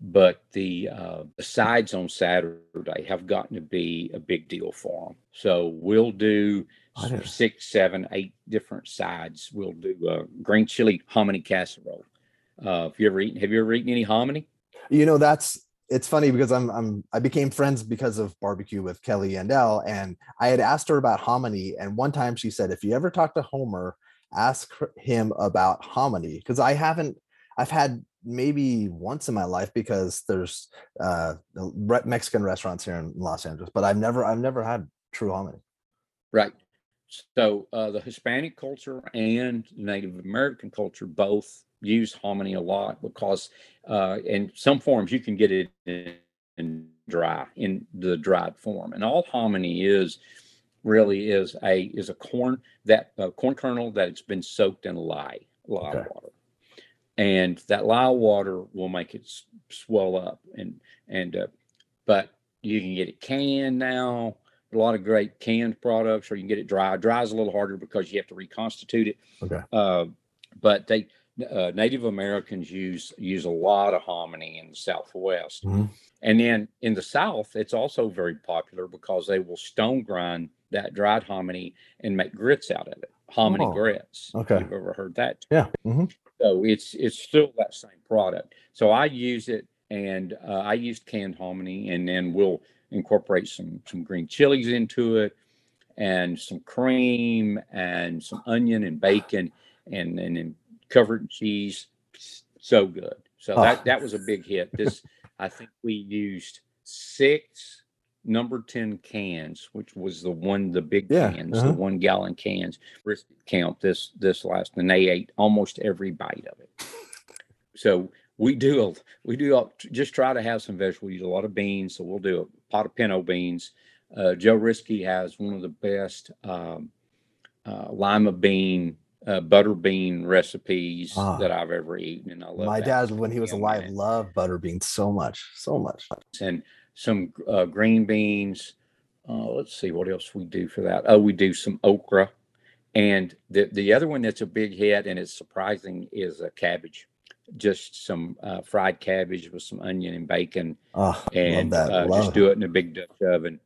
But the uh, the sides on Saturday have gotten to be a big deal for them. So we'll do six, seven, eight different sides. We'll do uh, green chili hominy casserole. Uh, if you ever eaten, have you ever eaten any hominy? you know that's it's funny because I'm I'm I became friends because of barbecue with Kelly Yandell, and I had asked her about hominy, and one time she said, if you ever talk to Homer, ask him about hominy because I haven't. I've had maybe once in my life because there's uh Mexican restaurants here in Los Angeles, but I've never I've never had true hominy. Right. So uh, the Hispanic culture and Native American culture both use hominy a lot because uh, in some forms you can get it in, dry in the dried form, and all hominy is really is a is a corn that uh, corn kernel that it's been soaked in lye lye Okay. water, and that lye water will make it s- swell up and and uh, but you can get it canned now a lot of great canned products, or you can get it dry. Dry is a little harder because you have to reconstitute it. Okay. Uh, but they uh, Native Americans use use a lot of hominy in the Southwest, Mhm. and then in the South, it's also very popular because they will stone grind that dried hominy and make grits out of it. Hominy Oh, grits. okay. You've ever heard that? Yeah. hmm So it's it's still that same product. So I use it, and uh, I used canned hominy, and then we'll incorporate some some green chilies into it, and some cream, and some onion and bacon, and and then cover it in cheese. So good. So Oh. that that was a big hit. This I think we used six number 10 cans which was the one the big Yeah, cans uh-huh. the one gallon cans brisket count this this last and they ate almost every bite of it so we do a we do just try to have some vegetables we use a lot of beans so we'll do a pot of pinto beans uh, joe riscky has one of the best um, uh, lima bean uh, butter bean recipes Ah. that i've ever eaten and i love My dad, when he was alive, loved butter beans so much, so much. and some uh, green beans. Uh, let's see what else we do for that. Oh, we do some okra, and the the other one that's a big hit and it's surprising is a cabbage. Just some uh, fried cabbage with some onion and bacon, Oh, and uh, just do it in a big Dutch oven.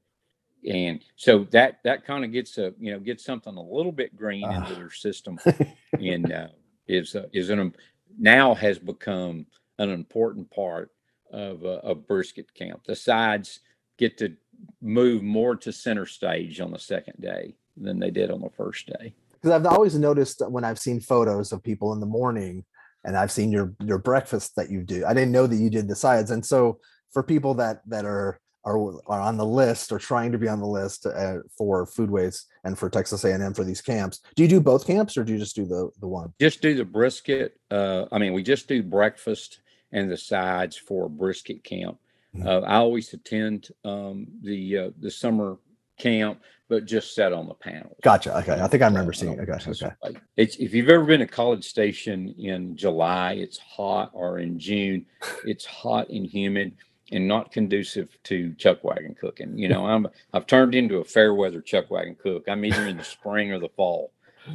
And so that that kind of gets a you know gets something a little bit green Ah. into their system and uh, is uh, is an now has become an important part of uh, a brisket camp. The sides get to move more to center stage on the second day than they did on the first day. because I've always noticed when I've seen photos of people in the morning and I've seen your your breakfast that you do. I didn't know that you did the sides. And so for people that that are are, are on the list or trying to be on the list uh, for foodways and for Texas A&M for these camps, do you do both camps or do you just do the the one? Just do the brisket. Uh, I mean, we just do breakfast and the sides for brisket camp. Mhm. Uh, I always attend um, the uh, the summer camp, but just sat on the panel. Gotcha. Okay. I think I remember don't seeing it. Okay. Okay. It's if you've ever been to College Station in July, it's hot, or in June, it's hot and humid and not conducive to chuck wagon cooking. You know, I'm I've turned into a fair weather chuck wagon cook. I'm either in the spring or the fall.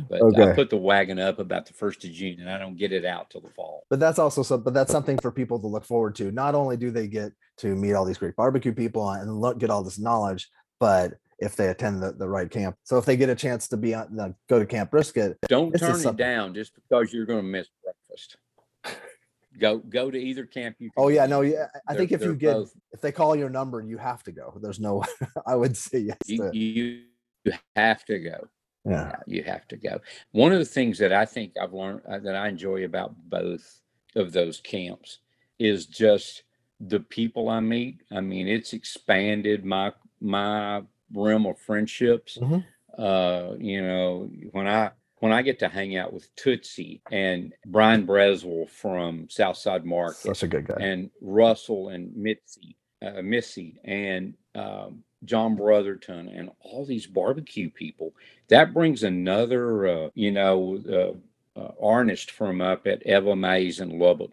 But I put the wagon up about the first of June and I don't get it out till the fall. But that's also some, but that's something for people to look forward to. Not only do they get to meet all these great barbecue people and look, get all this knowledge, but if they attend the, the right camp. So if they get a chance to be on, uh, go to Camp Brisket, Don't turn it down just because you're going to miss breakfast. Go go to either camp you. can oh yeah, no, yeah, I think if you get both- if they call your number, you have to go. There's no, I would say yes. you, you you have to go. yeah, you have to go. One of the things that I think I've learned uh, that I enjoy about both of those camps is just the people I meet. I mean, it's expanded my my realm of friendships. Mhm. Uh, you know, when I when I get to hang out with Tootsie and Brian Bracewell from Southside Market that's a good guy. and Russell and Mitzi, uh, Missy and um, John Brotherton and all these barbecue people. That brings another, uh, you know, uh, uh, artist from up at Evie Mae's in Lubbock.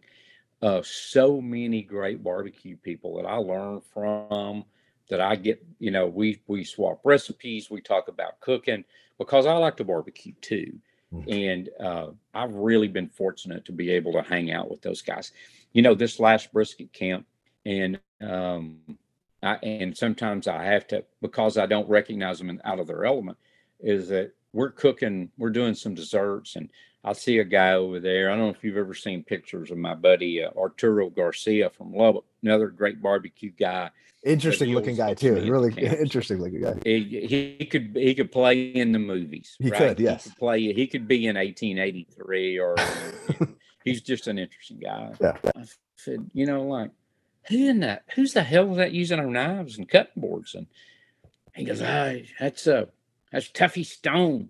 Uh, so many great barbecue people that I learn from. That I get, you know, we we swap recipes, we talk about cooking because I like to barbecue too. Mhm. And uh, I've really been fortunate to be able to hang out with those guys you know this last brisket camp and um I, and sometimes i have to because i don't recognize them in, out of their element is that we're cooking we're doing some desserts and i see a guy over there i don't know if you've ever seen pictures of my buddy uh, arturo garcia from lubbock another great barbecue guy Interesting looking guy too. Really interesting looking guy. he, he could he could play in the movies He right? could, yes. he could play he could be in 1883 or he's just an interesting guy Yeah. I said, you know, like, who in that? Who's the hell is that using our knives and cutting boards? And he goes, ah, that's a that's Tuffy Stone.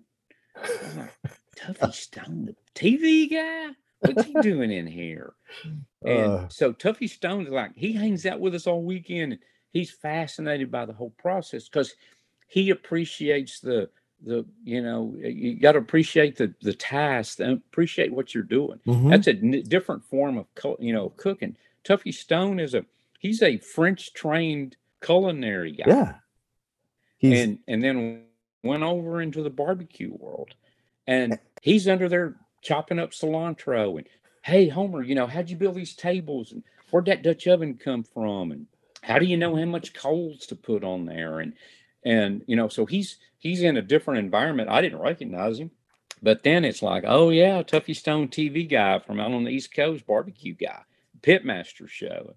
I'm like, Tuffy Stone, the TV guy. What's he doing in here? And Uh. so Tuffy Stone's like, he hangs out with us all weekend, and he's fascinated by the whole process because he appreciates the the you know you got to appreciate the the task and appreciate what you're doing Mhm. that's a n- different form of cul- you know cooking. Tuffy Stone is a he's a French trained culinary guy, Yeah. He's and and then went over into the barbecue world, and he's under there chopping up cilantro and hey Homer, you know how'd you build these tables and where'd that Dutch oven come from and how do you know how much coals to put on there and and you know so he's he's in a different environment. I didn't recognize him. But then it's like, oh yeah, Tuffy Stone TV guy from out on the East Coast, barbecue guy, Pitmaster show.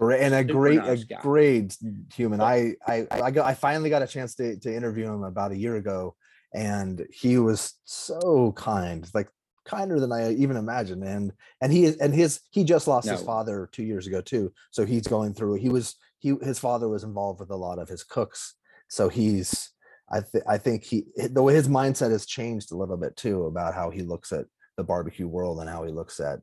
And a Super great nice a guy. great human i i i got i finally got a chance to to interview him about a year ago and he was so kind like kinder than i even imagined and and he is and his he just lost his father two years ago too so he's going through he was he his father was involved with a lot of his cooks so he's i th- i think he the way his mindset has changed a little bit too about how he looks at the barbecue world and how he looks at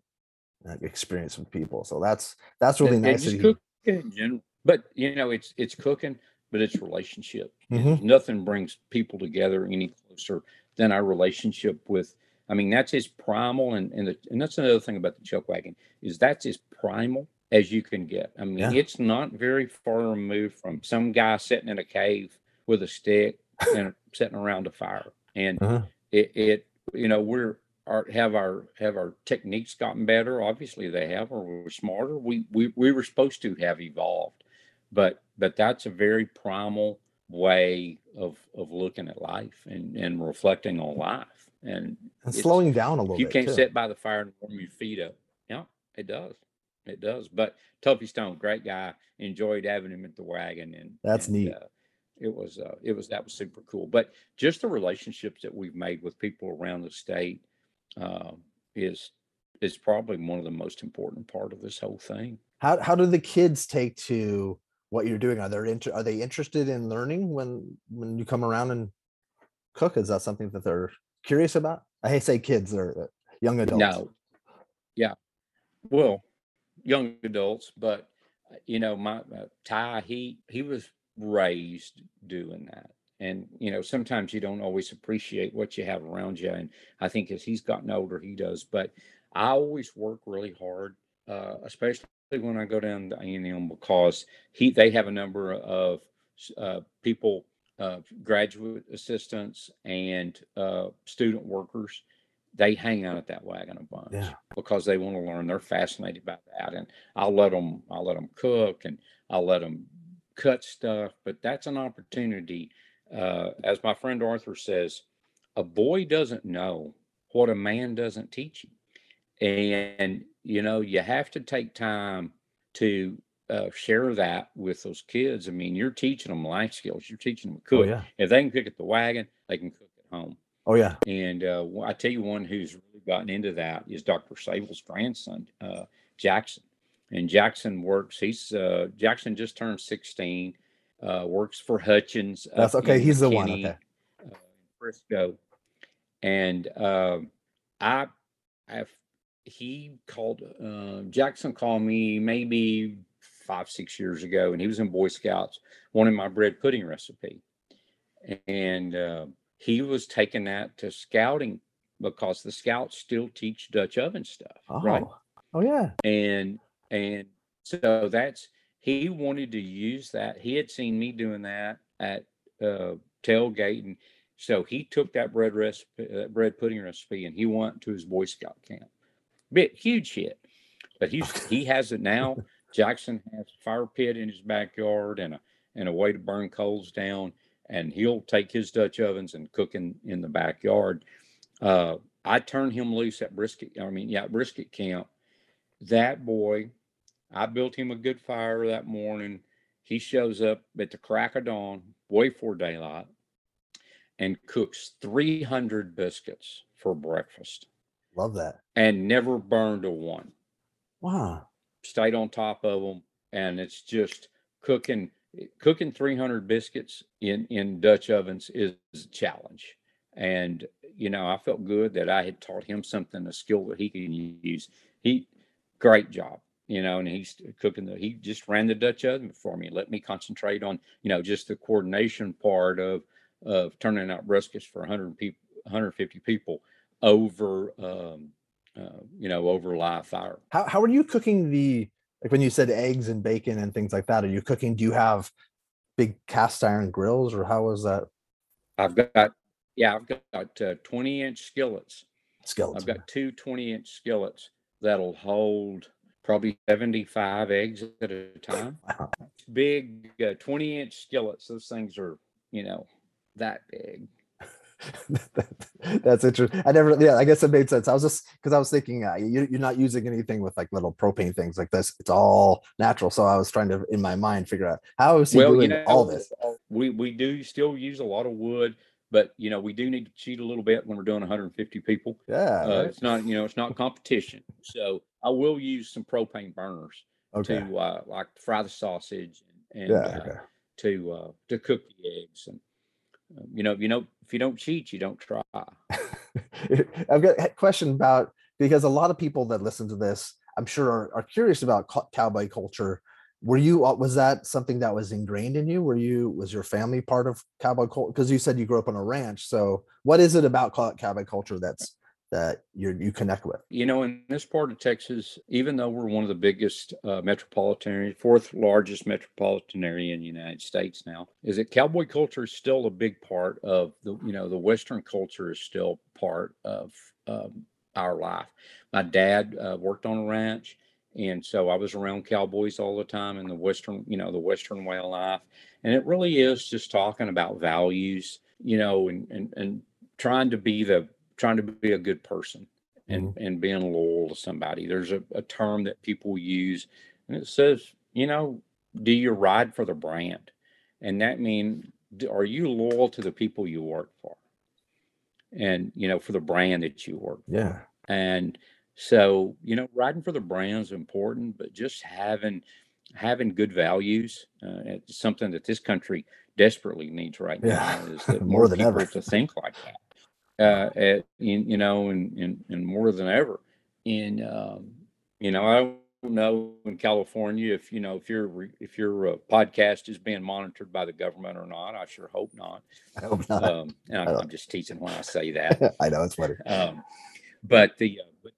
uh, experience with people so that's that's really nice that he- cooking in general. But you know, it's it's cooking, but it's relationship. Mhm. Nothing brings people together any closer than our relationship with. I mean, that's his primal, and and, the, and that's another thing about the chuck wagon is that's his primal as you can get. I mean, Yeah. it's not very far removed from some guy sitting in a cave with a stick and sitting around a fire, and Uh-huh. it, it you know we're our have our have our techniques gotten better obviously they have or we're smarter we we, we were supposed to have evolved but but that's a very primal way of of looking at life and and reflecting on life and and slowing down a little bit. you can't too. sit by the fire and warm your feet up yeah it does it does but tuffy stone great guy enjoyed having him at the wagon and That's and, neat. uh, it was uh, it was that was super cool but just the relationships that we've made with people around the state uh, is is probably one of the most important part of this whole thing How how do the kids take to what you're doing? Are they inter- are they interested in learning when when you come around and cook? Is that something that they're curious about? I hate say kids or uh, young adults. No. Yeah. Well, young adults, but uh, you know, my uh, Ty, he he was raised doing that, and you know, sometimes you don't always appreciate what you have around you, and I think as he's gotten older, he does. But I always work really hard, uh, especially when I go down to A&M because he they have a number of uh, people, uh, graduate assistants and uh, student workers. They hang out at that wagon a bunch Yeah. because they want to learn. They're fascinated by that, and I'll let them. I'll let them cook, and I'll let them cut stuff. But that's an opportunity uh, as my friend Arthur says, a boy doesn't know what a man doesn't teach him. And, you know, you have to take time to uh, share that with those kids. I mean, you're teaching them life skills. You're teaching them to Oh cook. yeah. If they can cook at the wagon, they can cook at home. Oh yeah. And uh, I tell you, one who's really gotten into that is Dr. Savell's grandson, uh, Jackson. And Jackson works. He's uh, Jackson just turned 16. Uh, works for Hutchins. That's okay. He's the one. McKinney, Okay. uh, Frisco. And um, I, I, he called uh, Jackson called me maybe five six years ago, and he was in Boy Scouts wanting my bread pudding recipe, and uh, he was taking that to scouting because the scouts still teach Dutch oven stuff, Oh. right? Oh yeah. and and so that's he wanted to use that he had seen me doing that at uh tailgate and so he took that bread recipe that bread pudding recipe and he went to his boy scout camp bit huge hit but he's he has it now jackson has a fire pit in his backyard and a and a way to burn coals down and he'll take his dutch ovens and cook in in the backyard uh i turned him loose at brisket i mean yeah brisket camp that boy, I built him a good fire that morning. He shows up at the crack of dawn, way before daylight, and cooks 300 biscuits for breakfast Love that. and never burned a one. Wow. Stayed on top of them, and it's just cooking cooking 300 biscuits in in Dutch ovens is a challenge. And you know, I felt good that I had taught him something, a skill that he can use. He great job, you know, and he's cooking the he just ran the Dutch oven for me, let me concentrate on, you know, just the coordination part of of turning out briskets for 100 people 150 people over um uh, you know, over live fire. How how are you cooking the like when you said eggs and bacon and things like that? Are you cooking? Do you have big cast iron grills or how is that I've got, yeah, I've got uh, 20 inch skillets. skeleton? I've got two 20 inch skillets that'll hold probably 75 eggs at a time. Wow. Big uh, 20 inch skillets. Those things are, you know, that big. That's interesting. I never, yeah, I guess it made sense. I was just because I was thinking uh, you, you're not using anything with like little propane things like this. It's all natural. So I was trying to, in my mind, figure out how is he well, doing you know, all this? we, we do still use a lot of wood, but, you know, we do need to cheat a little bit when we're doing 150 people. Yeah. Uh, right? it's not, you know, it's not competition. So I will use some propane burners Okay. to uh, like fry the sausage and, Yeah. uh, Okay. to uh, to cook the eggs and you know if you know if you don't cheat you don't try I've got a question about because a lot of people that listen to this, I'm sure, are, are curious about co- cowboy culture. Were you? Was that something that was ingrained in you? Were you? Was your family part of cowboy culture? Because you said you grew up on a ranch. So, what is it about cowboy culture that's that you you connect with? you know in this part of texas even though we're one of the biggest uh, metropolitan area fourth largest metropolitan area in the united states now is that cowboy culture is still a big part of the you know the western culture is still part of um, our life my dad uh, worked on a ranch and so i was around cowboys all the time in the western you know the western way of life and it really is just talking about values you know and and, and trying to be the trying to be a good person and and being loyal to somebody. There's a, a term that people use and it says you know do you ride for the brand? And that means are you loyal to the people you work for? And you know for the brand that you work Yeah. and so you know riding for the brand is important but just having having good values uh, it's something that this country desperately needs right Yeah, now is that more more, than ever. to think like that uh at, in, you know and, and and more than ever in um you know i don't know in california if you know if your if your uh, podcast is being monitored by the government or not i sure hope not I hope not. um and I, i'm just teasing when i say that I know it's funny. um, but the uh, but,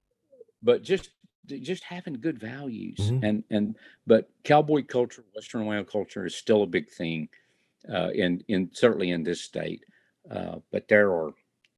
but just just having good values Mhm. and and but cowboy culture western wild culture is still a big thing uh, in in certainly in this state uh, but there are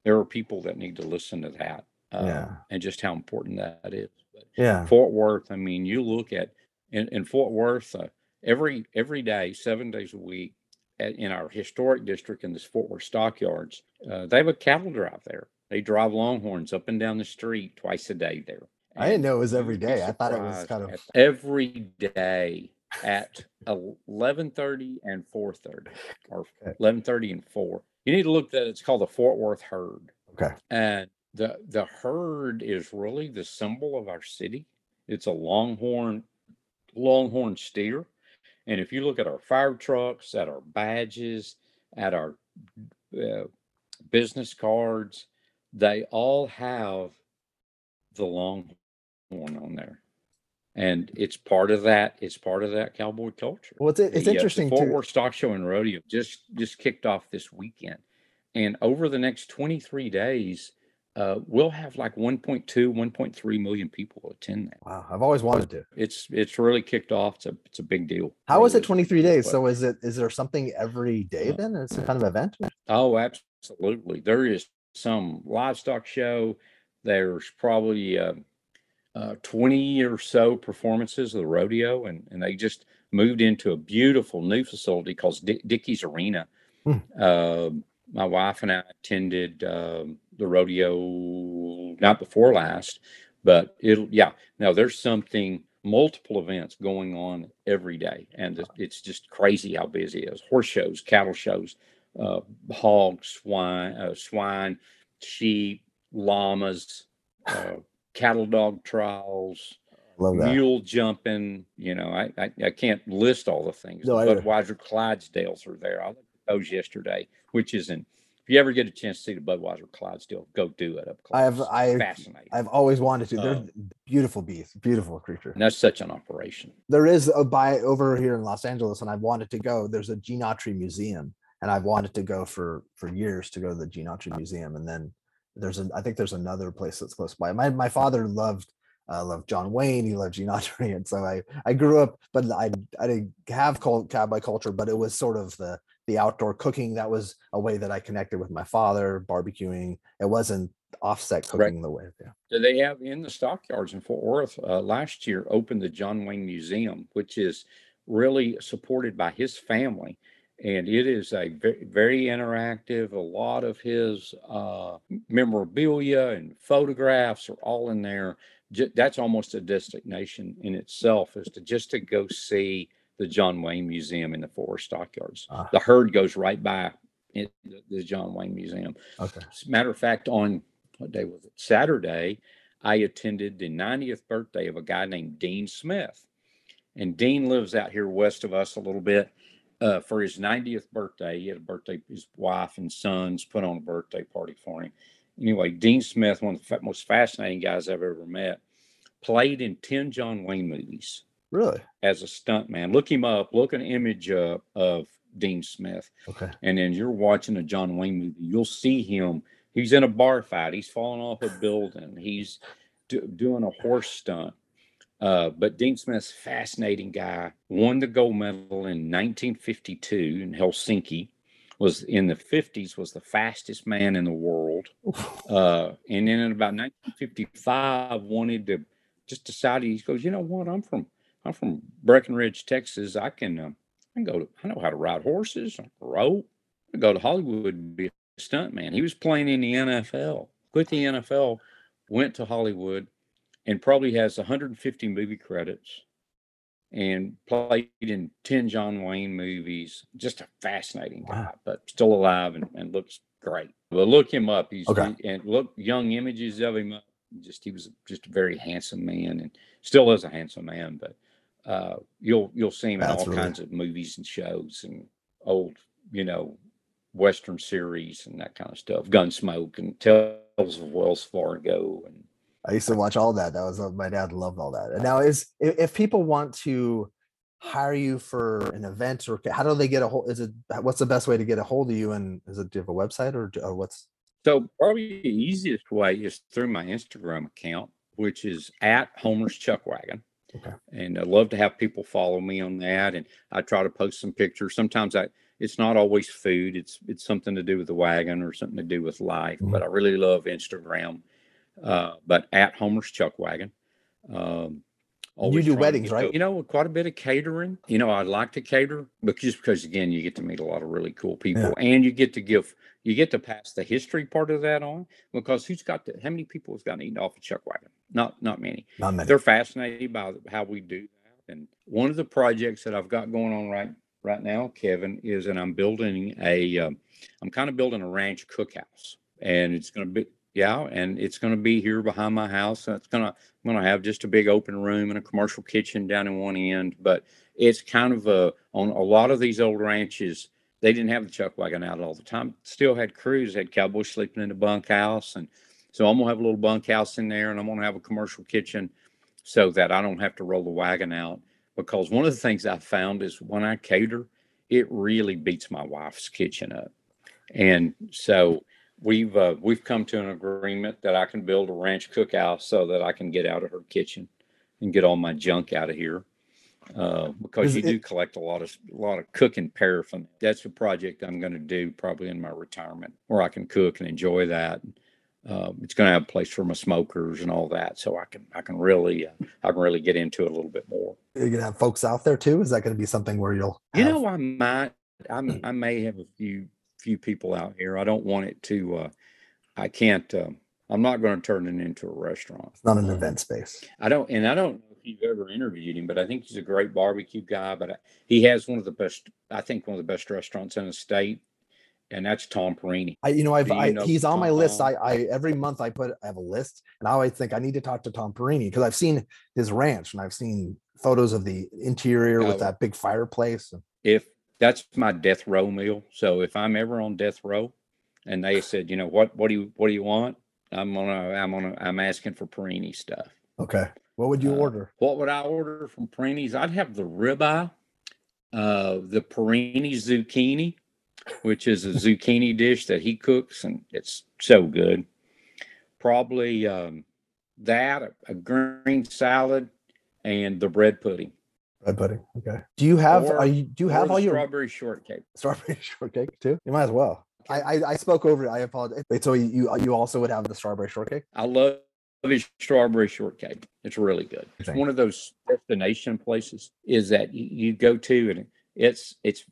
there are people that need to listen to that uh, Yeah. and just how important that is but Yeah. fort worth i mean you look at in, in fort worth uh, every every day seven days a week at, in our historic district in this Fort Worth Stockyards, uh, they have a cattle drive there. They drive longhorns up and down the street twice a day there. I didn't know it was every day. I thought it was kind of every day at eleven thirty and four thirty, or Okay. eleven thirty and four. You need to look at it's called the Fort Worth Herd, okay. and the the herd is really the symbol of our city. It's a longhorn longhorn steer, and if you look at our fire trucks, at our badges, at our uh, business cards, they all have the longhorn on there. And it's part of that. It's part of that cowboy culture. Well, it's it's The, uh, the interesting Fort too. Worth Stock Show and Rodeo just just kicked off this weekend, and over the next 23 days, uh, we'll have like 1.2, 1.3 million people attend that. Wow, I've always wanted to. It's it's really kicked off. It's a it's a big deal. How is Really it 23 days? So is it is there something every day Uh, then? It's a kind of event? Oh, absolutely. There is some livestock show. There's probably uh, uh, 20 or so performances of the rodeo, and, and they just moved into a beautiful new facility called Dickies Arena. Hmm. Uh, my wife and I attended um, the rodeo not before last, but it'll, yeah. Now there's something, multiple events going on every day, and it's just crazy how busy it is. Horse shows, cattle shows, uh, hogs, swine, uh, swine, sheep, llamas, uh, cattle dog trials, mule jumping. You know, I, I I can't list all the things. No, the Budweiser Clydesdales are there. I looked at those yesterday, which isn't. If you ever get a chance to see the Budweiser Clydesdale, go do it up close. I have- I- fascinating. I've always wanted to. They're Uh, beautiful beasts, beautiful creature. and that's such an operation. There is a by over here in Los Angeles, and I've wanted to go. There's a Gene Autry museum, and I've wanted to go for for years to go to the Gene Autry museum. And then there's a, I think there's another place that's close by. My my father loved uh, loved John Wayne. He loved Gene Autry, and so I I grew up, but I I didn't have cowboy culture, but it was sort of the the outdoor cooking. That was a way that I connected with my father. Barbecuing. It wasn't offset Right. cooking the way. Yeah. So They have in the stockyards in Fort Worth uh, last year opened the John Wayne Museum, which is really supported by his family. And it is a very, very interactive. A lot of his uh, memorabilia and photographs are all in there. That's almost a destination in itself, is to just to go see the John Wayne Museum in the Fort Worth Stockyards. Ah. The herd goes right by it, the, the John Wayne Museum. Okay. As a matter of fact, on what day was it? Saturday, I attended the 90th birthday of a guy named Dean Smith. And Dean lives out here west of us a little bit. Uh, for his 90th birthday, he had a birthday, his wife and sons put on a birthday party for him. Anyway, Dean Smith, one of the most fascinating guys I've ever met, played in 10 John Wayne movies Really? as a stuntman. Look him up, look an image up of Dean Smith Okay. and then you're watching a John Wayne movie, you'll see him. He's in a bar fight. He's falling off a building. He's do, doing a horse stunt. Uh, but Dean Smith's fascinating guy. Won the gold medal in 1952 in Helsinki. Was in the 50s. Was the fastest man in the world. Uh, and then in about 1955, wanted to just decided he goes, you know what? I'm from I'm from Breckenridge, Texas. I can uh, I can go to I know how to ride horses, rope. I go to Hollywood be a stunt man. He was playing in the NFL. Quit the NFL, went to Hollywood, and probably has 150 movie credits and played in 10 John Wayne movies. Just a fascinating guy, but still alive and, and looks great. But look him up. He's Okay. and look young images of him up. Just he was just a very handsome man and still is a handsome man, but uh you'll you'll see him in That's all really- kinds of movies and shows and old, you know, western series and that kind of stuff. Gunsmoke and Tales of Wells Fargo and I used to watch all that. That was uh, my dad loved all that. And now is if, if people want to hire you for an event or how do they get a hold? Is it what's the best way to get a hold of you? And is it do you have a website or, or what's So probably the easiest way is through my Instagram account, which is at Homer's Chuck Wagon. Okay. And I love to have people follow me on that. And I try to post some pictures. Sometimes I it's not always food. It's it's something to do with the wagon or something to do with life. Mhm. But I really love Instagram. Uh, but at Homer's Chuck Wagon. Um, Always do weddings, right? You know, quite a bit of catering. You know, I'd like to cater, but just because again, you get to meet a lot of really cool people, and you get to give, you get to pass the history part of that on. Because who's got the? How many people have gotten eaten off a chuck wagon? Not, not many. Not many. They're fascinated by how we do that. And one of the projects that I've got going on right right now, Kevin, is and I'm building a, um, I'm kind of building a ranch cookhouse, and it's going to be yeah, and it's going to be here behind my house. And it's going to I'm going to have just a big open room and a commercial kitchen down in one end. But it's kind of a on a lot of these old ranches. They didn't have the chuck wagon out all the time. Still had crews, had cowboys sleeping in the bunkhouse, and so I'm gonna have a little bunkhouse in there, and I'm gonna have a commercial kitchen, so that I don't have to roll the wagon out. Because one of the things I found is when I cater, it really beats my wife's kitchen up, and so we've uh, we've come to an agreement that I can build a ranch cookhouse so that I can get out of her kitchen and get all my junk out of here. Uh, because you do collect a lot of a lot of cooking paraphernalia. That's a project I'm going to do probably in my retirement, where I can cook and enjoy that. Uh, it's going to have a place for my smokers and all that, so I can I can really uh, I can really get into it a little bit more. You're gonna have folks out there too. Is that gonna be something where you'll? You know, I might, I'm, I may have a few, few people out here. I don't want it to, uh, I can't, um, I'm not going to turn it into a restaurant. it's not an Um, event space. I don't, and I don't know if you've ever interviewed him, but I think he's a great barbecue guy. But I, he has one of the best, I think, one of the best restaurants in the state, and that's Tom Perini. I, you know, I've, you I, know he's on my list. I, I, every month I put, I have a list and I always think I need to talk to Tom Perini because I've seen his ranch and I've seen photos of the interior Oh. with that big fireplace. If that's my death row meal, so if I'm ever on death row, and they said, you know, what, what do you, what do you want? I'm gonna, I'm gonna, I'm asking for Perini stuff. Okay. What would you Uh, order? What would I order from Perini's? I'd have the ribeye, uh, the Perini zucchini, which is a zucchini dish that he cooks, and it's so good. Probably um, that, a, a green salad, and the bread pudding. Bread pudding. Okay. Do you have, Or- are you, do you have all your strawberry shortcake. strawberry shortcake too? You might as well. I, I, I spoke over it. I apologize. So you, you, also would have the strawberry shortcake? I love his strawberry shortcake. It's really good. It's one of those destination places is that you go to and it's it's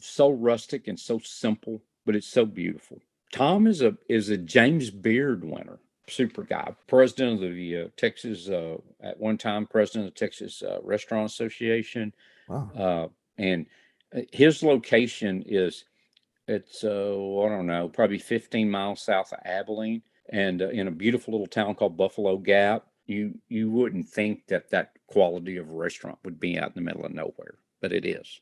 so rustic and so simple, but it's so beautiful. Tom is a is a James Beard winner, super guy, president of the uh, Texas uh, at one time president of the Texas uh, Restaurant Association, Wow. uh, and uh, his location is it's uh, I don't know, probably 15 miles south of Abilene, and uh, in a beautiful little town called Buffalo Gap. You you wouldn't think that that quality of restaurant would be out in the middle of nowhere, but it is.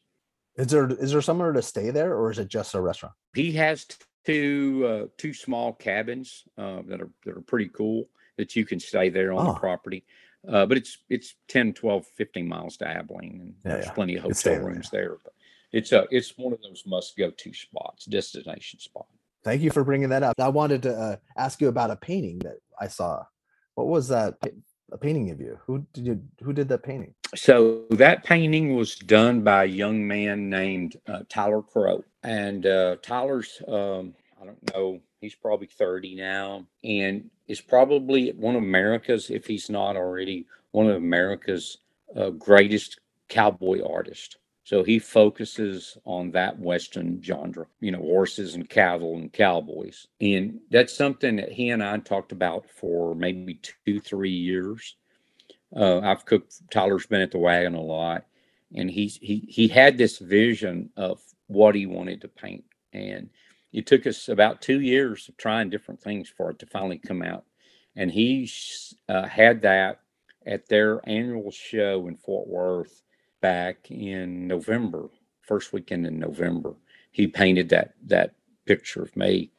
Is there, is there somewhere to stay there or is it just a restaurant? He has two uh, two small cabins uh, that are that are pretty cool that you can stay there on Oh. the property. Uh, but it's it's 10, 12, 15 miles to Abilene, and Yeah, there's yeah. plenty of hotel there, rooms there. But it's a it's one of those must go to spots, destination spot. Thank you for bringing that up. I wanted to uh, ask you about a painting that I saw. What was that? A painting of you? Who did you? Who did that painting? So that painting was done by a young man named uh, Tyler Crow, and uh, Tyler's um, I don't know, he's probably thirty now, and is probably one of America's, if he's not already, one of America's uh, greatest cowboy artists. So he focuses on that Western genre, you know, horses and cattle and cowboys. And that's something that he and I talked about for maybe two, three years. Uh, I've cooked. Tyler's been at the wagon a lot, and he's he he had this vision of what he wanted to paint, and it took us about two years of trying different things for it to finally come out. And he uh, had that at their annual show in Fort Worth back in November, first weekend in November. He painted that that picture of me.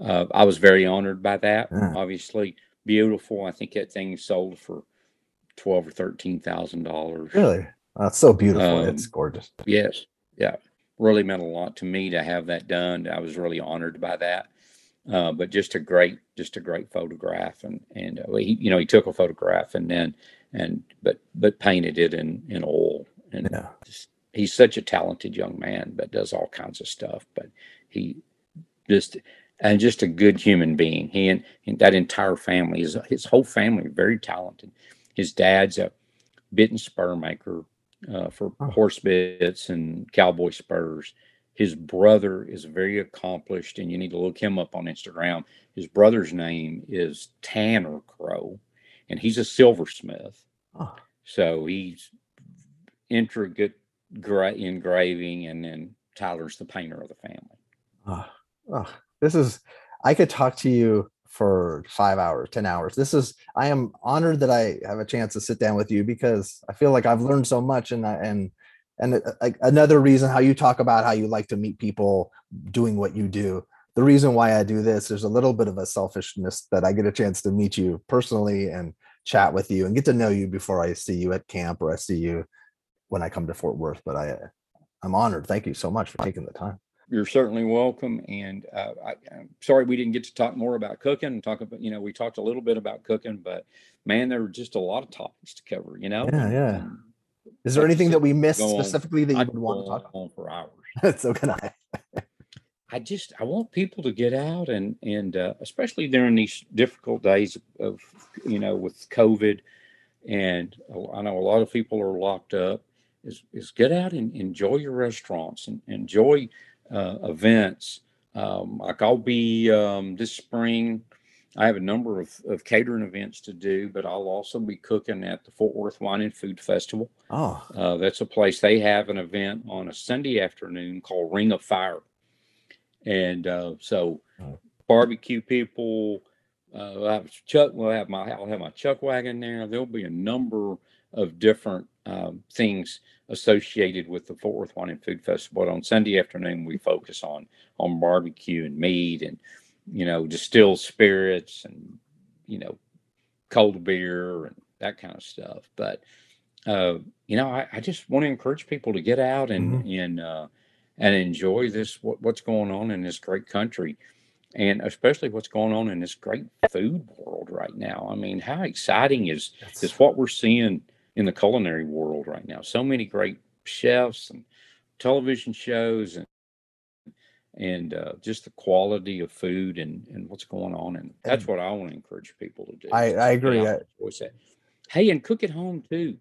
Uh, I was very honored by that. Yeah. Obviously, beautiful. I think that thing sold for twelve or thirteen thousand dollars. Really? That's so beautiful. it's Um, gorgeous. Yes, yeah, really meant a lot to me to have that done. I was really honored by that. Uh, but just a great, just a great photograph, and and uh, he, you know, he took a photograph and then and but but painted it in in oil, and Yeah. just, he's such a talented young man, but does all kinds of stuff. But he just and just a good human being. He and, and that entire family is his whole family very talented. His dad's a bit and spur maker uh, for Oh. horse bits and cowboy spurs. His brother is very accomplished, and you need to look him up on Instagram. His brother's name is Tanner Crow, and he's a silversmith. Oh, So he's intricate gra- engraving, and then Tyler's the painter of the family. this is, I could talk to you for five hours, 10 hours. This is, I am honored that I have a chance to sit down with you because I feel like I've learned so much and I, and, and uh, like another reason how you talk about how you like to meet people doing what you do. The reason why I do this, there's a little bit of a selfishness that I get a chance to meet you personally and chat with you and get to know you before I see you at camp or I see you when I come to Fort Worth. But I, I'm honored. Thank you so much for taking the time. You're certainly welcome. And uh, I, I'm sorry we didn't get to talk more about cooking and talk about, you know, we talked a little bit about cooking, but man, there were just a lot of topics to cover, you know? Yeah, yeah. Is there anything that we missed go on. specifically that you I would want to talk on for hours. about? so can I. I just I want people to get out and and uh, especially during these difficult days of you know with COVID, and I know a lot of people are locked up. Is is get out and enjoy your restaurants and enjoy uh, events. Um, like I'll be um, this spring. I have a number of, of catering events to do, but I'll also be cooking at the Fort Worth Wine and Food Festival. Oh, Uh, that's a place they have an event on a Sunday afternoon called Ring of Fire. And uh, so Oh. barbecue people, uh, I have Chuck, we'll have my, I'll have my Chuck wagon there. There'll be a number of different um, things associated with the Fort Worth Wine and Food Festival. But on Sunday afternoon, we focus on, on barbecue and meat and, you know, distilled spirits and, you know, cold beer and that kind of stuff. But, uh, you know, I, I just want to encourage people to get out and and uh, and enjoy this what, what's going on in this great country, and especially what's going on in this great food world right now. I mean, how exciting is it's- is what we're seeing in the culinary world right now? So many great chefs and television shows and and uh, just the quality of food and and what's going on, and that's what I want to encourage people to do. I, I agree. I, enjoy that. Hey, and cook at home too.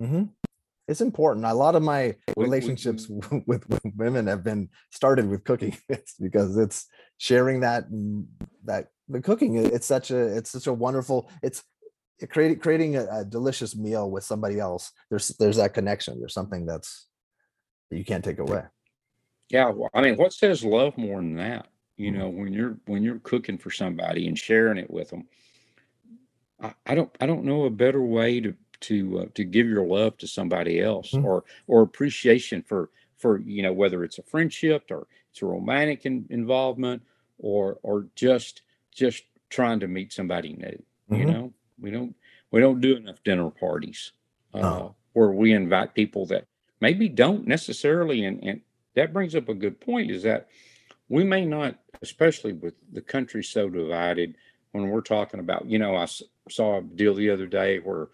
hmm It's important. A lot of my We- we- relationships with, with women have been started with cooking. It's because it's sharing that mm, that the cooking. It's such a it's such a wonderful. It's it creating creating a, a delicious meal with somebody else. There's there's that connection. There's something that's that you can't take away. Yeah, well, I mean, what says love more than that? You Mhm. know, when you're when you're cooking for somebody and sharing it with them, I, I don't I don't know a better way to to uh, to give your love to somebody else Mhm. or or appreciation for for you know whether it's a friendship or it's a romantic in, involvement or or just just trying to meet somebody new. You Mhm. know, we don't we don't do enough dinner parties uh, No. where we invite people that maybe don't necessarily and, and that brings up a good point is that we may not especially with the country so divided when we're talking about you know I saw a deal the other day where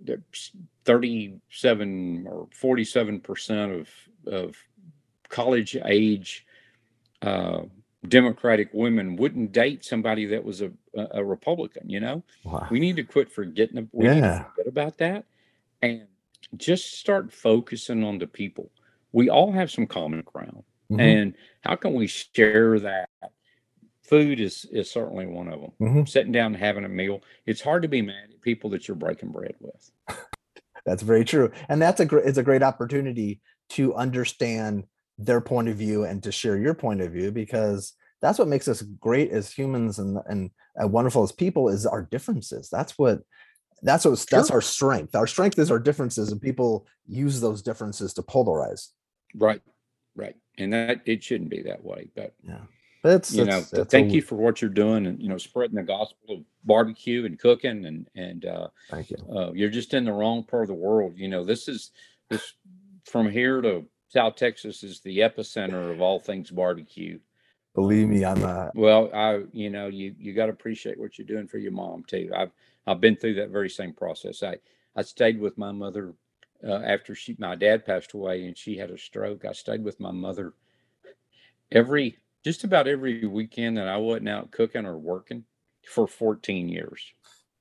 there's 37 or 47 percent of of college age uh, democratic women wouldn't date somebody that was a, a republican you know Wow. we need to quit forgetting we need to Yeah. forget about that and just start focusing on the people we all have some common ground Mhm. and how can we share that food is is certainly one of them Mhm. sitting down and having a meal it's hard to be mad at people that you're breaking bread with That's very true, and that's a great. It's a great opportunity to understand their point of view and to share your point of view because that's what makes us great as humans and and uh, wonderful as people is our differences. That's what that's what that's our strength. Our strength is our differences, and people use those differences to polarize. right right and that it shouldn't be that way but yeah, But it's, you know it's, th- it's a thank you for what you're doing and you know spreading the gospel of barbecue and cooking and and uh Thank you. uh, you're just in the wrong part of the world. You know, this is this from here to South Texas is the epicenter of all things barbecue. Believe me, I'm uh, Well, I, you know, you you got to appreciate what you're doing for your mom too. I've I've been through that very same process. I I stayed with my mother uh, after she my dad passed away and she had a stroke. I stayed with my mother every just about every weekend that I wasn't out cooking or working for 14 years.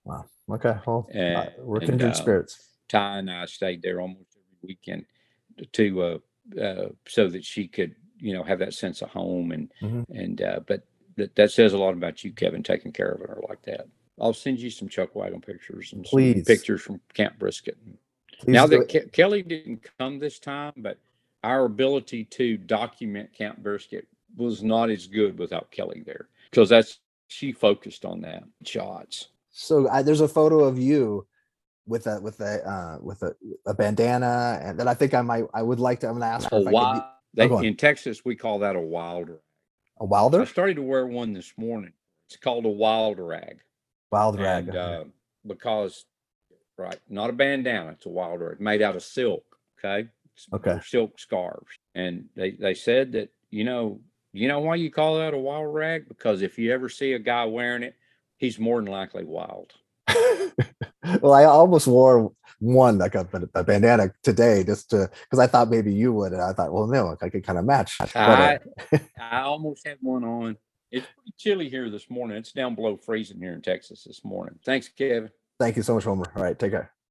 Wow. Okay. Well, And- we're kindred uh, spirits. Ty and I stayed there almost every weekend to uh, uh, so that she could, you know, have that sense of home and Mhm. and uh, but that, that says a lot about you, Kevin, taking care of her like that. I'll send you some chuck wagon pictures and some Please. pictures from Camp Brisket. Please now that. Ke- Kelly didn't come this time, but our ability to document Camp Brisket was not as good without Kelly there because that's she focused on that shots. So I, there's a photo of you with a with a uh, with a, a bandana, and then I think I might I would like to. I'm gonna ask her A if I could be- they, go on. in Texas we call that a wild. rag. a wilder, I started to wear one this morning. It's called a wild rag. wild rag. And, uh, because, right, not a bandana, it's a wild rag made out of silk. Okay. It's- Okay. Silk scarves. And they, they said that, you know, you know why you call that a wild rag? Because if you ever see a guy wearing it, he's more than likely wild. well, I almost wore one like a, a bandana today just to because I thought maybe you would, and I thought, well, no, I could kind of match. Uh, I, I almost had one on. It's chilly here this morning. It's down below freezing here in Texas this morning. Thanks, Kevin. thank you so much, Homer. All right, take care.